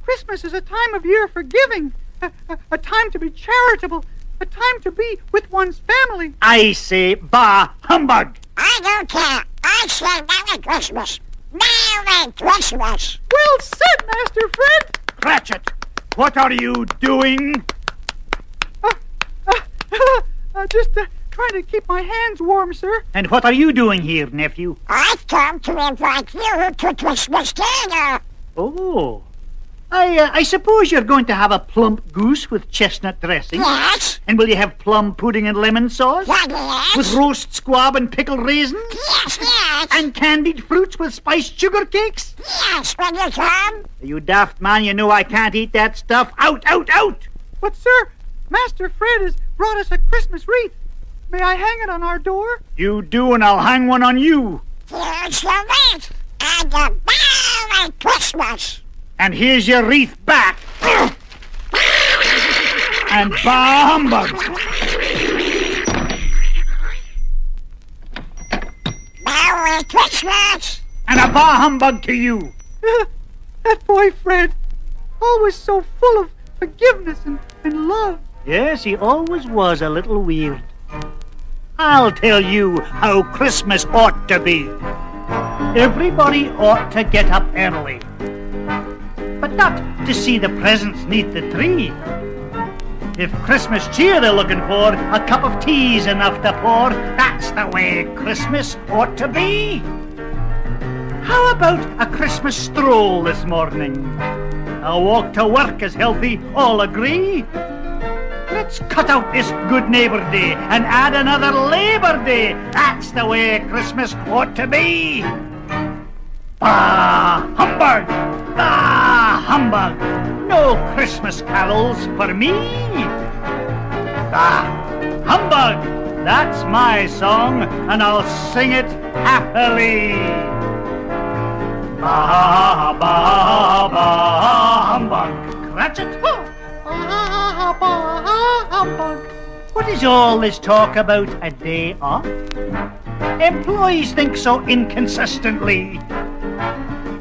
Christmas is a time of year for giving, a, a, a time to be charitable, a time to be with one's family. I say, bah, humbug. I don't care. I say Merry Christmas. Merry Christmas. Well said, Master Fred. Cratchit, what are you doing? [laughs] Uh, just uh, trying to keep my hands warm, sir. And what are you doing here, nephew? I've come to invite you to Christmas dinner. Oh. I, uh, I suppose you're going to have a plump goose with chestnut dressing. Yes. And will you have plum pudding and lemon sauce? Yes. With roast squab and pickled raisins? Yes, yes. And candied fruits with spiced sugar cakes? Yes, when you come. You daft man, you know I can't eat that stuff. Out, out, out! But, sir, Master Fred has brought us a Christmas wreath. May I hang it on our door? You do, and I'll hang one on you. Here's your wreath. And a Merry Christmas. And here's your wreath back. and bah humbug! Merry Christmas! And a bah humbug to you! [laughs] that boy Fred, always so full of forgiveness and, and love. Yes, he always was a little weird. I'll tell you how Christmas ought to be. Everybody ought to get up early. But not to see the presents neath the tree. If Christmas cheer they're looking for, a cup of tea's enough to pour. That's the way Christmas ought to be. How about a Christmas stroll this morning? A walk to work is healthy, all agree? Let's cut out this Good Neighbour Day and add another Labour Day. That's the way Christmas ought to be. Bah, humbug! Bah, humbug! No Christmas carols for me. Bah, humbug! That's my song, and I'll sing it happily. Bah, bah, bah, humbug! Cratchit! Humbug. What is all this talk about a day off? Employees think so inconsistently.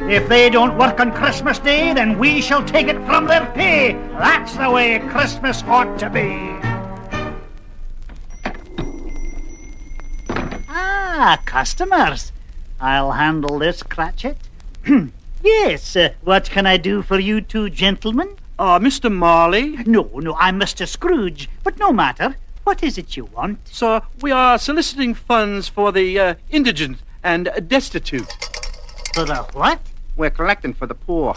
If they don't work on Christmas Day, then we shall take it from their pay. That's the way Christmas ought to be. Ah, customers. I'll handle this, Cratchit. [clears throat] yes, uh, what can I do for you two gentlemen? Uh, Mr. Marley? No, no, I'm Mr. Scrooge, but no matter. What is it you want? Sir, we are soliciting funds for the uh, indigent and destitute. For the what? We're collecting for the poor.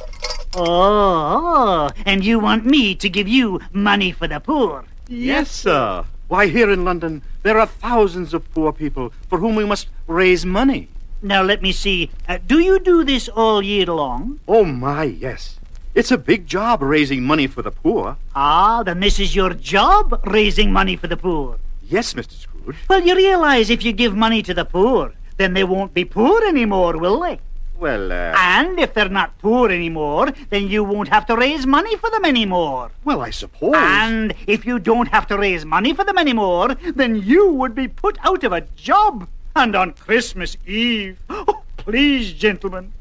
Oh, and you want me to give you money for the poor? Yes, sir. Why, here in London, there are thousands of poor people for whom we must raise money. Now, let me see. Uh, do you do this all year long? Oh, my, yes. It's a big job raising money for the poor. Ah, then this is your job, raising money for the poor. Yes, Mr. Scrooge. Well, you realize if you give money to the poor, then they won't be poor anymore, will they? Well, uh... And if they're not poor anymore, then you won't have to raise money for them anymore. Well, I suppose. And if you don't have to raise money for them anymore, then you would be put out of a job. And on Christmas Eve. [gasps] Oh, please, gentlemen,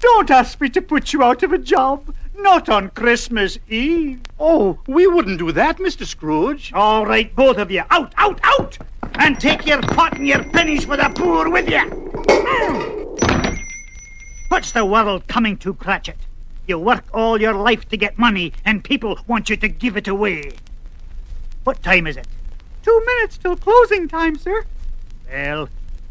don't ask me to put you out of a job. Not on Christmas Eve. Oh, we wouldn't do that, Mr. Scrooge. All right, both of you. Out, out, out! And take your pot and your pennies for the poor with you. What's the world coming to, Cratchit? You work all your life to get money, and people want you to give it away. What time is it? Two minutes till closing time, sir. Well,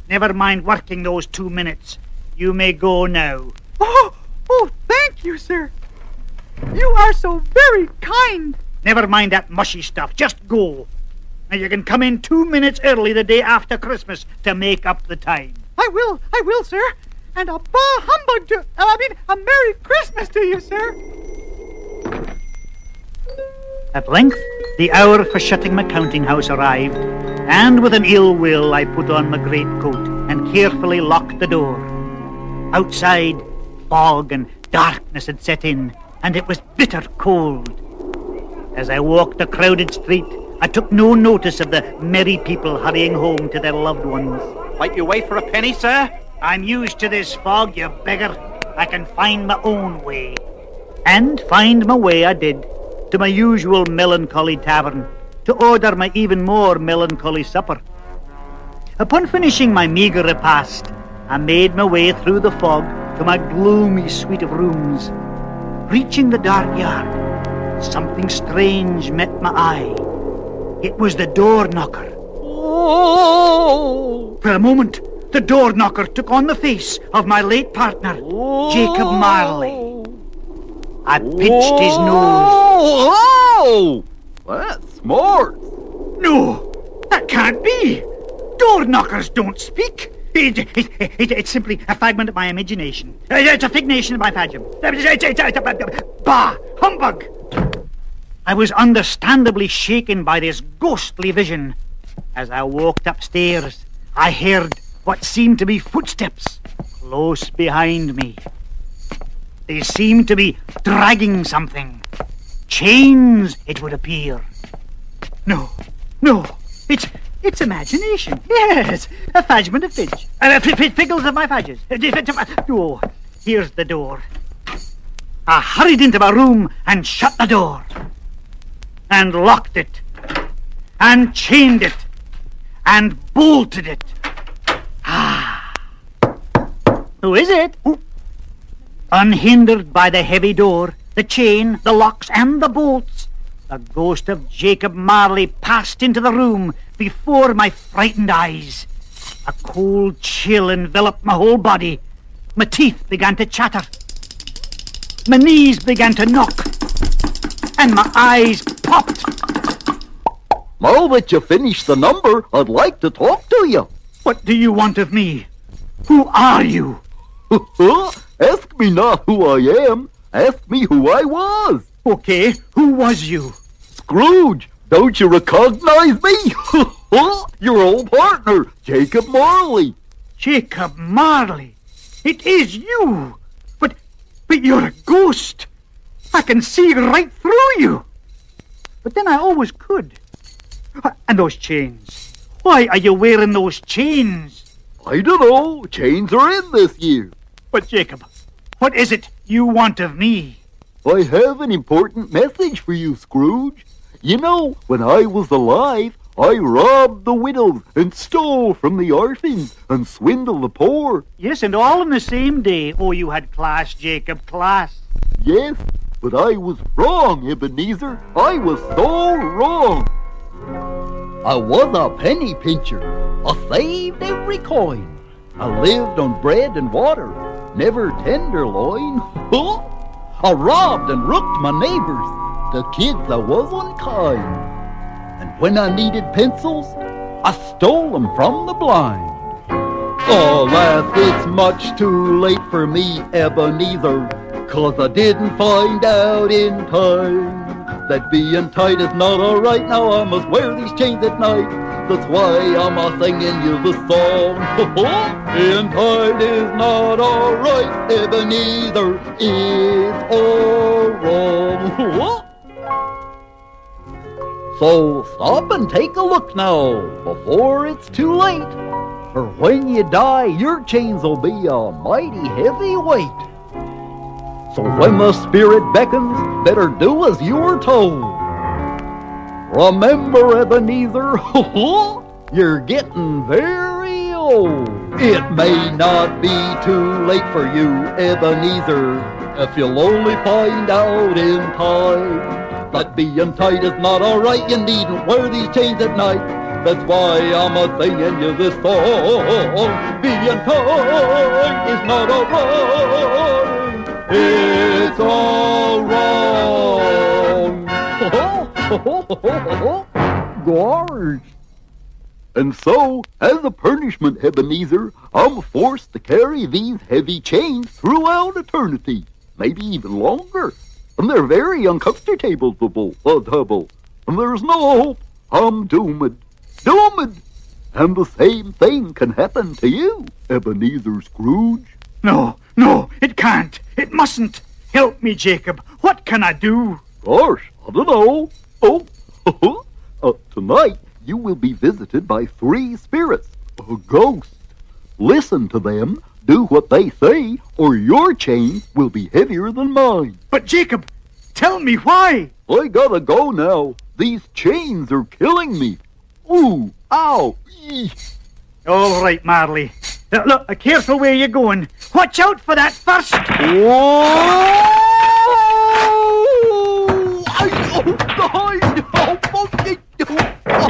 never mind working those two minutes. You may go now. Oh, oh, thank you, sir. You are so very kind. Never mind that mushy stuff. Just go. Now you can come in two minutes early the day after Christmas to make up the time. I will, I will, sir. And a bah humbug to, I mean, a Merry Christmas to you, sir. At length, the hour for shutting my counting house arrived, and with an ill will I put on my great coat and carefully locked the door. Outside, fog and darkness had set in, and it was bitter cold. As I walked the crowded street, I took no notice of the merry people hurrying home to their loved ones. Like you way for a penny, sir? I'm used to this fog, you beggar. I can find my own way. And find my way I did to my usual melancholy tavern to order my even more melancholy supper. Upon finishing my meagre repast, I made my way through the fog to my gloomy suite of rooms. Reaching the dark yard, something strange met my eye. It was the door knocker. Oh! For a moment, the door knocker took on the face of my late partner, Jacob Marley. I pinched his nose. Oh! That's smart. No, that can't be. Door knockers don't speak. It, it, it, it's simply a fragment of my imagination. It's a fignation of my it's- Bah! Humbug! I was understandably shaken by this ghostly vision. As I walked upstairs, I heard what seemed to be footsteps close behind me. They seemed to be dragging something. Chains, it would appear. No, no, it's it's imagination. Yes, a fadgement of fidge. Uh, figgles of my fadges. Uh, Oh, here's the door. I hurried into my room and shut the door. And locked it. And chained it. And bolted it. Ah. Who is it? Unhindered by the heavy door, the chain, the locks, and the bolts, the ghost of Jacob Marley passed into the room before my frightened eyes. A cold chill enveloped my whole body. My teeth began to chatter. My knees began to knock. And my eyes popped. Now that you finished the number, I'd like to talk to you. What do you want of me? Who are you? [laughs] Ask me not who I am. Ask me who I was. Okay, who was you? Scrooge, don't you recognize me? [laughs] Your old partner, Jacob Marley. Jacob Marley. It is you. But, but you're a ghost. I can see right through you. But then I always could. And those chains. Why are you wearing those chains? I don't know. Chains are in this year. But Jacob, what is it you want of me? I have an important message for you, Scrooge. You know, when I was alive, I robbed the widows and stole from the orphans and swindled the poor. Yes, and all in the same day. Oh, you had class, Jacob, class. Yes, but I was wrong, Ebenezer. I was so wrong. I was a penny pincher. I saved every coin. I lived on bread and water, never tenderloin. Oh [laughs] I robbed and rooked my neighbors, the kids I was unkind. And when I needed pencils, I stole them from the blind. Alas, it's much too late for me, Ebenezer, cause I didn't find out in time that being tight is not alright. Now I must wear these chains at night. That's why I'm a singing you the song. [laughs] being tight is not alright, Ebenezer is all wrong. [laughs] so stop and take a look now, before it's too late. For when you die, your chains will be a mighty heavy weight. So when the spirit beckons, better do as you are told. Remember, Ebenezer, [laughs] you're getting very old. It may not be too late for you, Ebenezer, if you'll only find out in time that being tight is not alright. You needn't wear these chains at night. That's why I'm a singing you this song. Being tight is not alright. It's all wrong. [laughs] Gosh. And so, as a punishment, Ebenezer, I'm forced to carry these heavy chains throughout eternity, maybe even longer. And they're very uncomfortable, double. And there's no hope. I'm doomed. Doomed. And the same thing can happen to you, Ebenezer Scrooge. No, no, it can't. It mustn't. Help me, Jacob. What can I do? Gosh, I don't know. Oh, [laughs] uh, tonight you will be visited by three spirits, uh, ghosts. Listen to them, do what they say, or your chain will be heavier than mine. But Jacob, tell me why. I gotta go now. These chains are killing me. Ooh, ow, eesh. All right, Marley. Uh, look, uh, careful where you're going. Watch out for that first. Whoa! I, oh, God! Oh, oh, oh,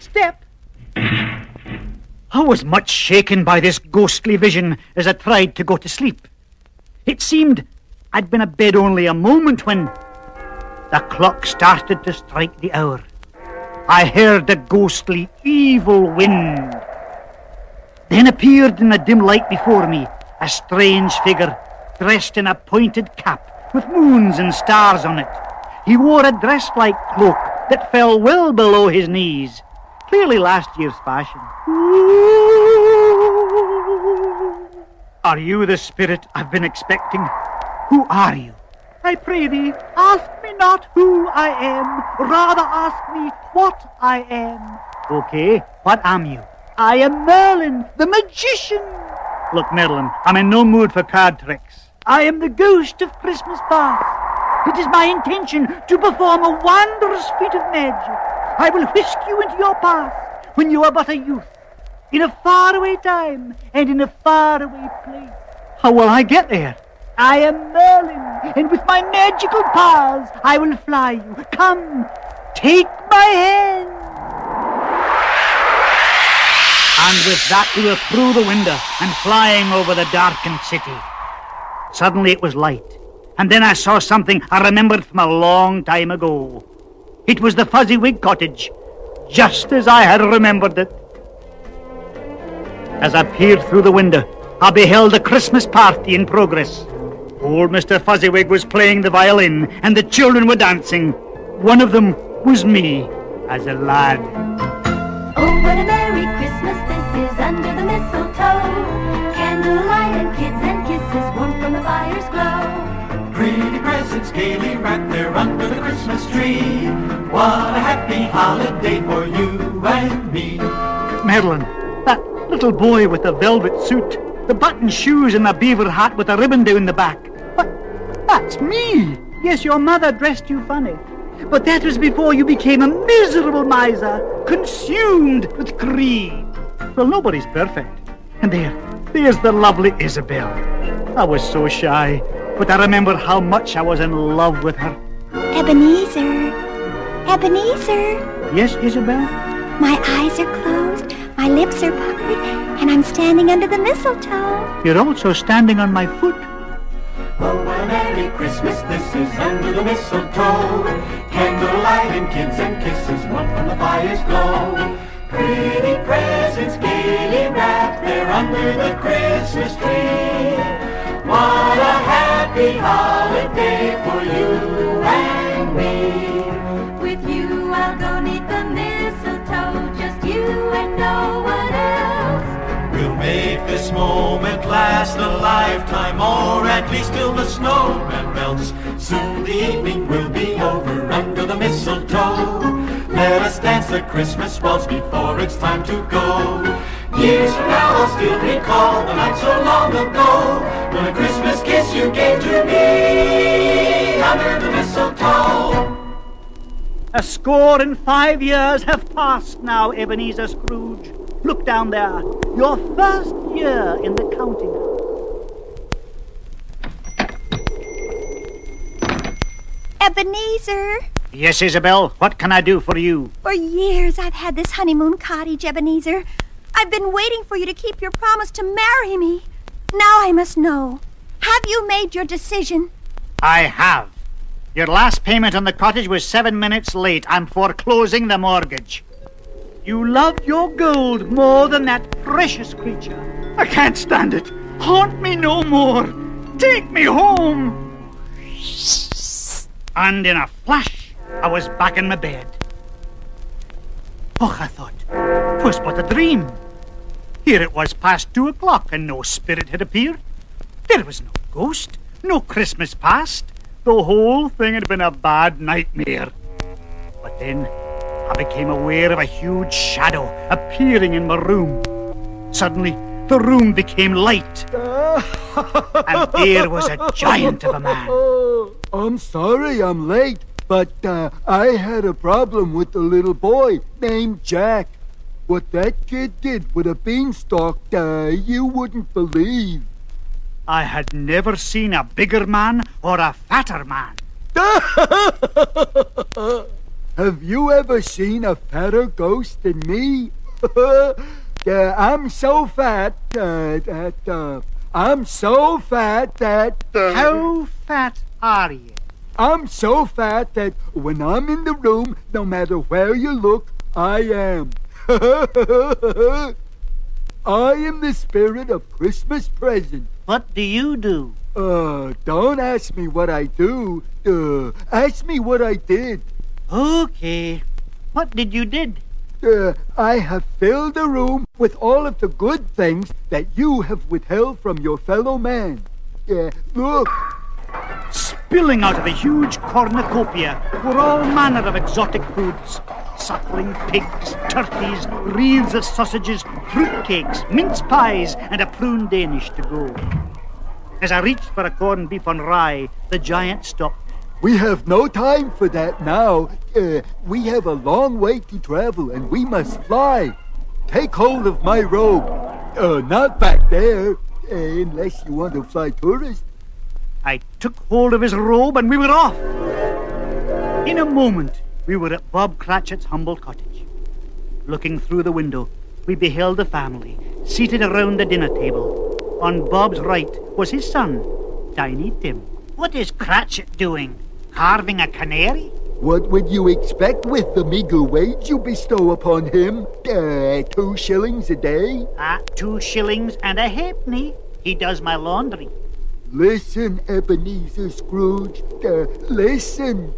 Step. I was much shaken by this ghostly vision as I tried to go to sleep. It seemed I'd been abed only a moment when the clock started to strike the hour. I heard the ghostly, evil wind. Then appeared in the dim light before me a strange figure dressed in a pointed cap with moons and stars on it. He wore a dress-like cloak that fell well below his knees, clearly last year's fashion. Are you the spirit I've been expecting? Who are you? I pray thee, ask me not who I am, rather ask me what I am. Okay, what am you? I am Merlin, the magician. Look, Merlin, I'm in no mood for card tricks. I am the ghost of Christmas past. It is my intention to perform a wondrous feat of magic. I will whisk you into your past when you are but a youth, in a faraway time and in a faraway place. How will I get there? I am Merlin, and with my magical powers I will fly you. Come, take my hand. And with that we were through the window and flying over the darkened city. Suddenly it was light, and then I saw something I remembered from a long time ago. It was the Fezziwig cottage, just as I had remembered it. As I peered through the window, I beheld a Christmas party in progress. Old Mr. Fezziwig was playing the violin, and the children were dancing. One of them was me, as a lad. Oh, what a merry Christmas this is under the mistletoe. Candlelight and kids and kisses warm from the fire's glow. Pretty presents gaily wrapped there under the Christmas tree. What a happy holiday for you and me. Madeline, that little boy with the velvet suit, the button shoes and the beaver hat with a ribbon down the back. But that's me. Yes, your mother dressed you funny. But that was before you became a miserable miser, consumed with greed. Well, nobody's perfect. And there, there's the lovely Isabel. I was so shy, but I remember how much I was in love with her. Ebenezer. Ebenezer. Yes, Isabel? My eyes are closed, my lips are puckered, and I'm standing under the mistletoe. You're also standing on my foot. Oh, what a merry Christmas this is under the mistletoe. Candlelight and kids and kisses warm from the fire's glow. Pretty presents gaily wrapped there under the Christmas tree. What a happy holiday for you and me. And no one else. We'll make this moment last a lifetime, or at least till the snowman melts. Soon the evening will be over under the mistletoe. Let us dance the Christmas waltz before it's time to go. Years from now I'll still recall the night so long ago when a Christmas kiss you gave to me under the mistletoe. A score and five years have passed now, Ebenezer Scrooge. Look down there. Your first year in the counting house. Ebenezer. Yes, Isabel, what can I do for you? For years I've had this honeymoon cottage, Ebenezer. I've been waiting for you to keep your promise to marry me. Now I must know. Have you made your decision? I have. Your last payment on the cottage was seven minutes late. I'm foreclosing the mortgage. You loved your gold more than that precious creature. I can't stand it. Haunt me no more. Take me home. And in a flash, I was back in my bed. Oh, I thought, 'twas but a dream. Here it was past two o'clock, and no spirit had appeared. There was no ghost, no Christmas past. The whole thing had been a bad nightmare. But then I became aware of a huge shadow appearing in my room. Suddenly, the room became light. [laughs] and there was a giant of a man. I'm sorry I'm late, but uh, I had a problem with a little boy named Jack. What that kid did with a beanstalk, uh, you wouldn't believe. I had never seen a bigger man or a fatter man. [laughs] Have you ever seen a fatter ghost than me? [laughs] yeah, I'm so fat uh, that uh, I'm so fat that. Uh, How fat are you? I'm so fat that when I'm in the room, no matter where you look, I am. [laughs] I am the spirit of Christmas present. What do you do? Uh, don't ask me what I do. Uh, ask me what I did. Okay. What did you did? Uh, I have filled the room with all of the good things that you have withheld from your fellow man. Yeah, look. Spilling out of the huge cornucopia were all manner of exotic foods. Suckling pigs, turkeys, wreaths of sausages, fruitcakes, mince pies, and a prune Danish to go. As I reached for a corned beef on rye, the giant stopped. We have no time for that now. Uh, we have a long way to travel and we must fly. Take hold of my robe. Uh, not back there, uh, unless you want to fly tourist. I took hold of his robe and we were off. In a moment, we were at Bob Cratchit's humble cottage. Looking through the window, we beheld the family seated around the dinner table. On Bob's right was his son, Tiny Tim. What is Cratchit doing? Carving a canary? What would you expect with the meager wage you bestow upon him? Uh, two shillings a day? Ah, two shillings and a halfpenny. He does my laundry. Listen, Ebenezer Scrooge. Uh, listen.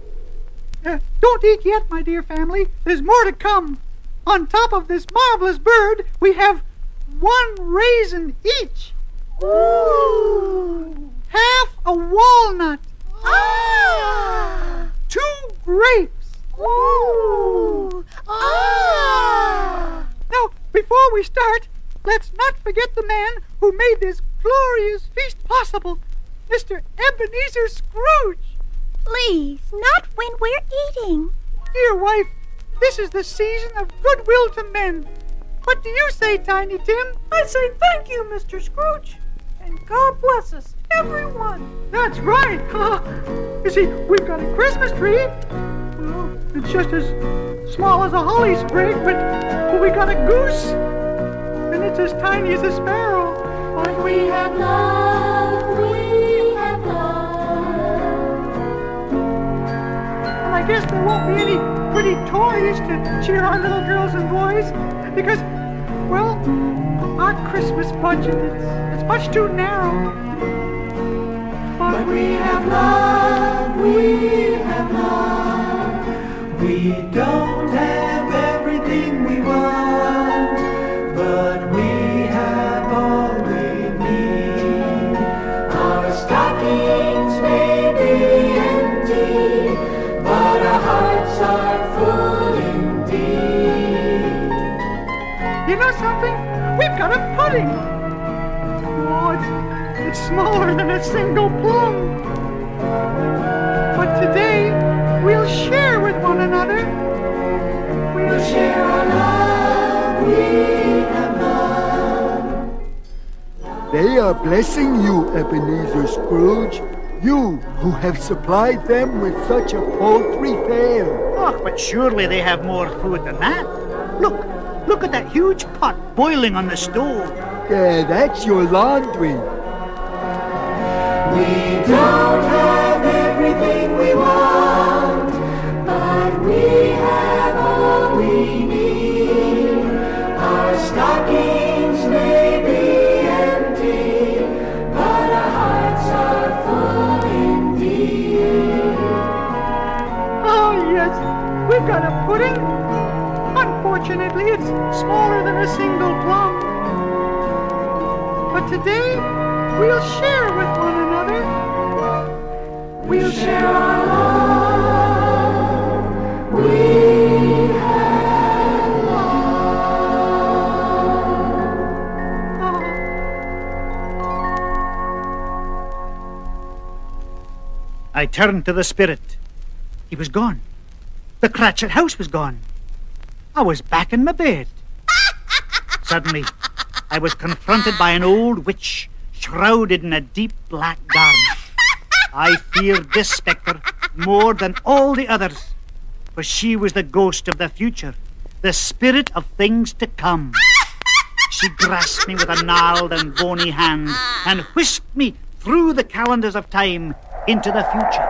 Uh, don't eat yet, my dear family. There's more to come. On top of this marvelous bird, we have one raisin each. Ooh. Half a walnut. Ah. Two grapes. Ooh. Ah. Now, before we start, let's not forget the man who made this glorious feast possible, Mr. Ebenezer Scrooge. Please, not when we're eating. Dear wife, this is the season of goodwill to men. What do you say, Tiny Tim? I say thank you, Mr. Scrooge. And God bless us, everyone. That's right. [laughs] you see, we've got a Christmas tree. Well, it's just as small as a holly sprig, but, but we got a goose. And it's as tiny as a sparrow. But we have love, we have love. And I guess there won't be any pretty toys to cheer our little girls and boys because, well, our Christmas budget is it's much too narrow. But, but we have love, we have love. We don't have everything we want, but we got a pudding. Oh, it's, it's smaller than a single plum. But today, we'll share with one another. We'll share our love, we have love. They are blessing you, Ebenezer Scrooge. You who have supplied them with such a paltry fare. Oh, but surely they have more food than that. Look, look at that huge pot boiling on the stove. Yeah, that's your laundry. We don't Unfortunately, it's smaller than a single plum. But today, we'll share with one another. We'll share our love. We have love. I turned to the spirit. He was gone. The Cratchit house was gone. I was back in my bed. Suddenly, I was confronted by an old witch shrouded in a deep black garment. I feared this spectre more than all the others, for she was the ghost of the future, the spirit of things to come. She grasped me with a gnarled and bony hand and whisked me through the calendars of time into the future.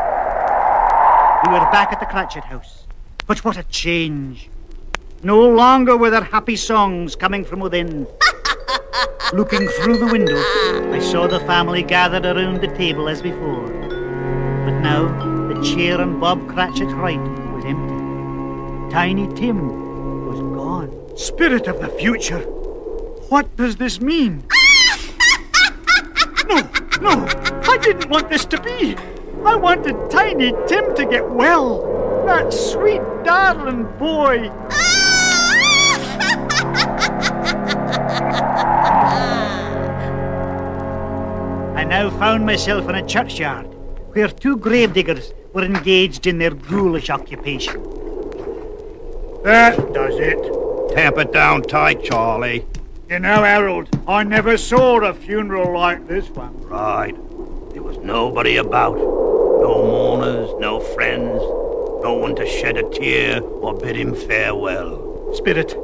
We were back at the Cratchit house. But what a change! No longer were there happy songs coming from within. [laughs] Looking through the window, I saw the family gathered around the table as before. But now the chair on Bob Cratchit's right was empty. Tiny Tim was gone. Spirit of the future! What does this mean? [laughs] no, no, I didn't want this to be. I wanted Tiny Tim to get well. That sweet, darling boy. [laughs] I now found myself in a churchyard where two gravediggers were engaged in their ghoulish occupation. That does it. Tamp it down tight, Charlie. You know, Harold, I never saw a funeral like this one. Right. There was nobody about. No mourners, no friends, no one to shed a tear or bid him farewell. Spirit,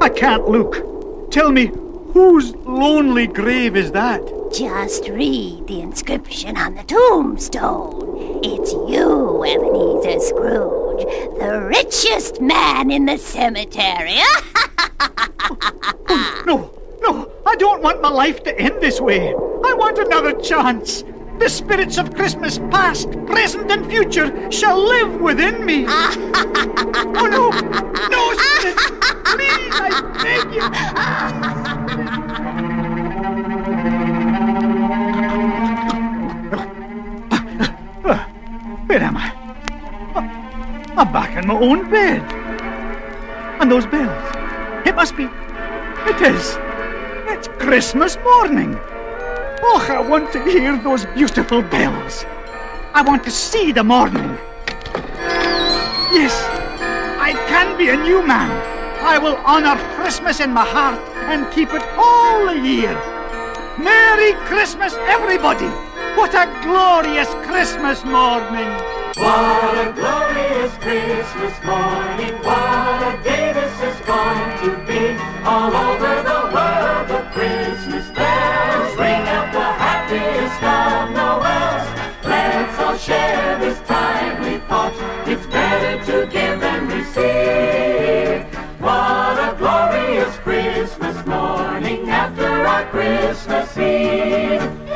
I can't look. Tell me, whose lonely grave is that? Just read the inscription on the tombstone. It's you, Ebenezer Scrooge, the richest man in the cemetery. [laughs] Oh, no, no, I don't want my life to end this way. I want another chance. The spirits of Christmas past, present, and future shall live within me. [laughs] oh no, no, please, I beg you. [laughs] Where am I? I'm back in my own bed. And those bells. It must be. It is. It's Christmas morning. Oh, I want to hear those beautiful bells. I want to see the morning. Yes, I can be a new man. I will honor Christmas in my heart and keep it all the year. Merry Christmas, everybody! What a glorious Christmas morning! What a glorious Christmas morning. What a day this is going to be. All over the world, the Christmas bells ring out the happiest of Noels. Let's all share this timely thought. It's better to give than receive. What a glorious Christmas morning after our Christmas Eve.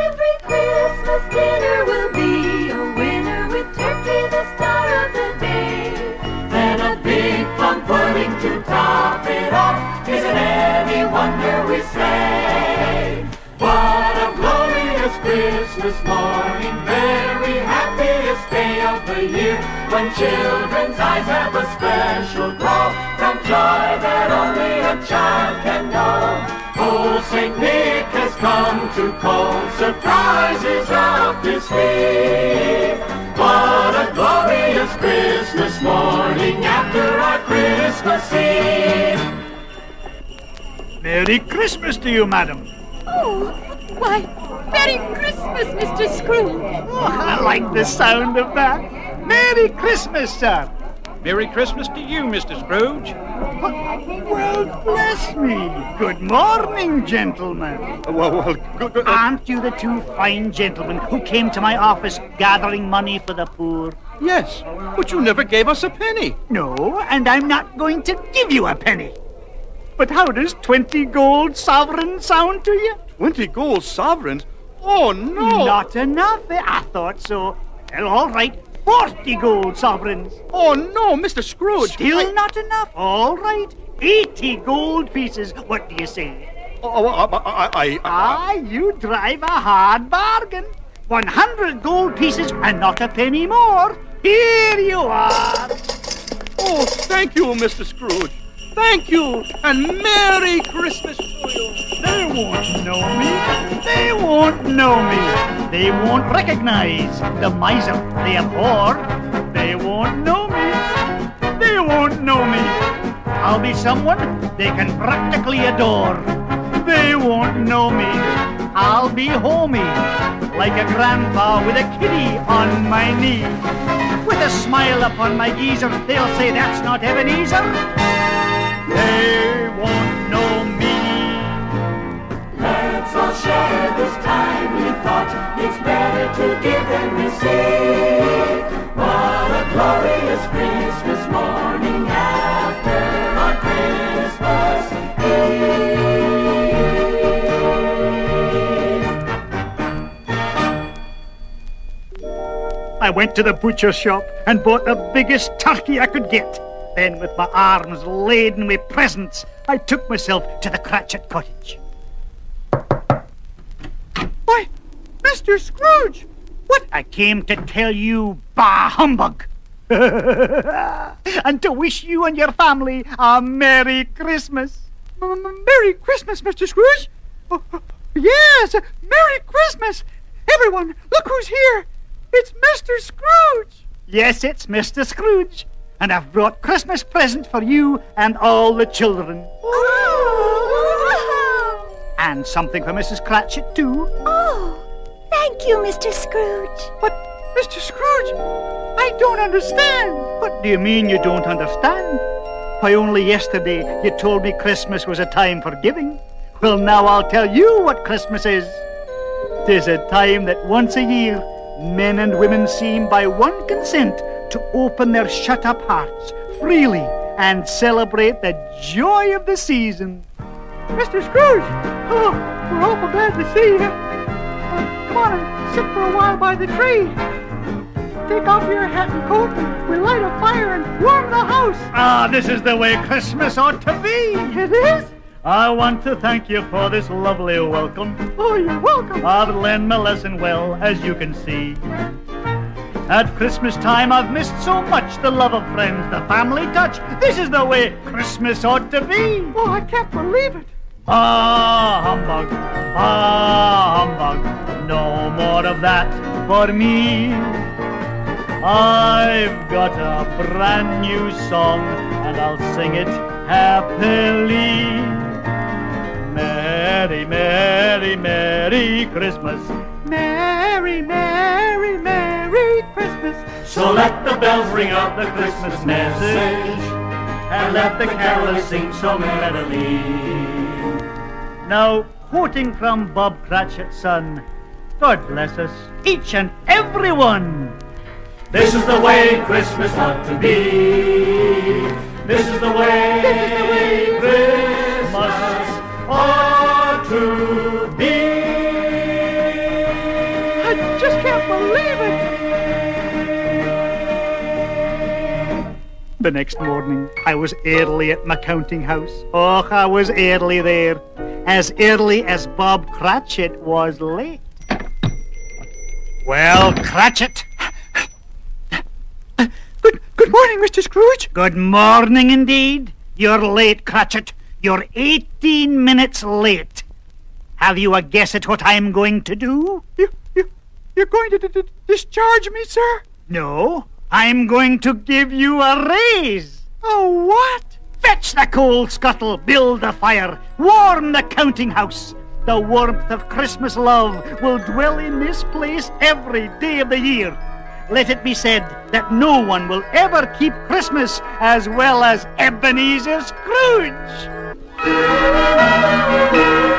Wonder we say? What a glorious Christmas morning, very happiest day of the year. When children's eyes have a special glow from joy that only a child can know. Oh, Saint Nick has come to call surprises up his sleeve. What a glorious Christmas morning after our Christmas Eve. Merry Christmas to you, madam. Oh, why, Merry Christmas, Mr. Scrooge. Oh, I like the sound of that. Merry Christmas, sir. Merry Christmas to you, Mr. Scrooge. Well, bless me. Good morning, gentlemen. Oh, well, well, good, good. Aren't you the two fine gentlemen who came to my office gathering money for the poor? Yes, but you never gave us a penny. No, and I'm not going to give you a penny. But how does 20 gold sovereigns sound to you? 20 gold sovereigns? Oh, no. Not enough. I thought so. Well, all right. 40 gold sovereigns. Oh, no, Mr. Scrooge. Still I- not enough. All right. 80 gold pieces. What do you say? Oh, I, I, I, Ah, you drive a hard bargain. 100 gold pieces and not a penny more. Here you are. Oh, thank you, Mr. Scrooge. Thank you, and Merry Christmas to you. They won't know me. They won't know me. They won't recognize the miser they abhor. They won't know me. They won't know me. I'll be someone they can practically adore. They won't know me. I'll be homey, like a grandpa with a kitty on my knee. With a smile upon my geezer, they'll say that's not Ebenezer. They won't know me. Let's all share this timely thought. It's better to give than receive. What a glorious Christmas morning after our Christmas I went to the butcher shop and bought the biggest turkey I could get. Then, with my arms laden with presents, I took myself to the Cratchit cottage. Why, Mr. Scrooge, what I came to tell you, bah humbug! [laughs] and to wish you and your family a Merry Christmas. Merry Christmas, Mr. Scrooge. Oh, oh, yes, Merry Christmas. Everyone, look who's here. It's Mr. Scrooge. Yes, it's Mr. Scrooge. And I've brought Christmas present for you and all the children. And something for Mrs. Cratchit, too. Oh, thank you, Mr. Scrooge. But, Mr. Scrooge, I don't understand. What do you mean you don't understand? Why, only yesterday you told me Christmas was a time for giving. Well, now I'll tell you what Christmas is. Tis a time that once a year men and women seem by one consent to open their shut up hearts freely and celebrate the joy of the season. Mr. Scrooge! Oh, we're awful glad to see you. Uh, come on and sit for a while by the tree. Take off your hat and coat and we light a fire and warm the house. Ah, this is the way Christmas ought to be. It is? I want to thank you for this lovely welcome. Oh, you're welcome. I've learned my lesson well, as you can see. At Christmas time, I've missed so much the love of friends, the family touch. This is the way Christmas ought to be. Oh, I can't believe it. Ah, humbug, ah, humbug, no more of that for me. I've got a brand new song and I'll sing it happily. Merry, Merry, Merry Christmas. Merry, Merry, Merry Christmas. So let the bells ring out the Christmas message and let the carolers sing so merrily. Now, quoting from Bob Cratchit's son, God bless us, each and every one. This is the way Christmas ought to be. This is the way the Christmas ought to be. I just can't believe it. The next morning, I was early at my counting house. Oh, I was early there. As early as Bob Cratchit was late. Well, Cratchit. Good, good morning, Mr. Scrooge. Good morning indeed. You're late, Cratchit. You're 18 minutes late. Have you a guess at what I'm going to do? You, you, you're going to discharge me, sir? No, I'm going to give you a raise. Oh, what? Fetch the coal scuttle, build the fire, warm the counting house. The warmth of Christmas love will dwell in this place every day of the year. Let it be said that no one will ever keep Christmas as well as Ebenezer Scrooge. Let's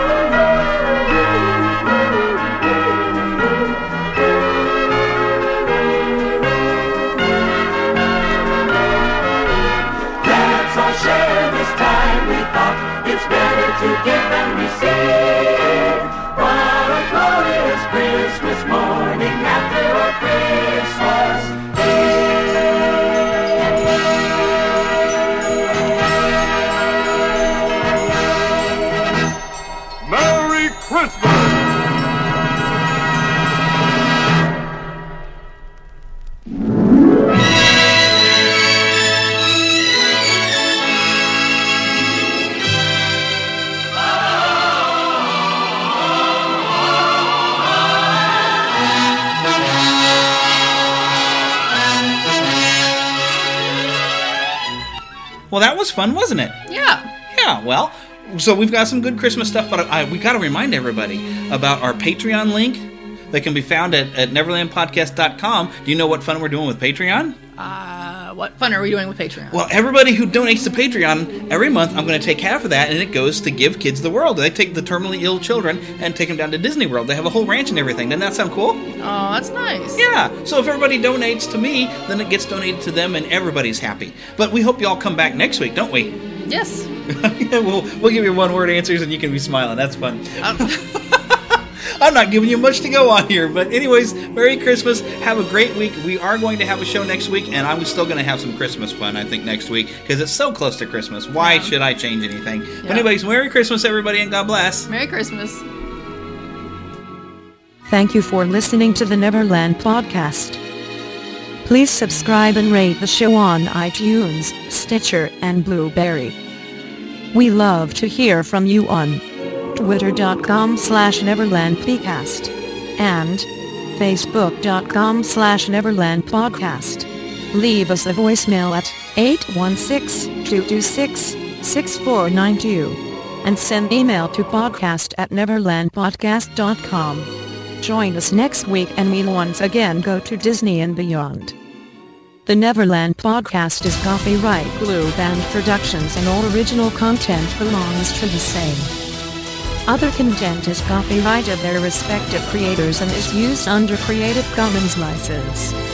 was fun, wasn't it? Yeah. Yeah, well, so we've got some good Christmas stuff, but I, we got to remind everybody about our Patreon link that can be found at, at neverlandpodcast.com. Do you know what fun we're doing with Patreon? Uh, what fun are we doing with Patreon? Well, everybody who donates to Patreon every month, I'm going to take half of that, and it goes to Give Kids the World. They take the terminally ill children and take them down to Disney World. They have a whole ranch and everything. Doesn't that sound cool? Oh, that's nice. Yeah. So if everybody donates to me, then it gets donated to them, and everybody's happy. But we hope you all come back next week, don't we? Yes. yeah, [laughs] we'll we'll give you one word answers, and you can be smiling. That's fun. Um, [laughs] I'm not giving you much to go on here, but anyways, Merry Christmas. Have a great week. We are going to have a show next week, and I'm still going to have some Christmas fun. I think next week because it's so close to Christmas. Why should I change anything? But anyways, Merry Christmas, everybody, and God bless. Merry Christmas. Thank you for listening to the Neverland Podcast. Please subscribe and rate the show on iTunes, Stitcher, and Blubrry. We love to hear from you on twitter.com slash neverlandpcast and facebook.com slash neverlandpodcast. Leave us a voicemail at 816-226-6492 and send email to podcast at neverlandpodcast.com. Join us next week and we'll once again go to Disney and beyond. The Neverland podcast is copyright Blue Band Productions and all original content belongs to the same. Other content is copyright of their respective creators and is used under Creative Commons license.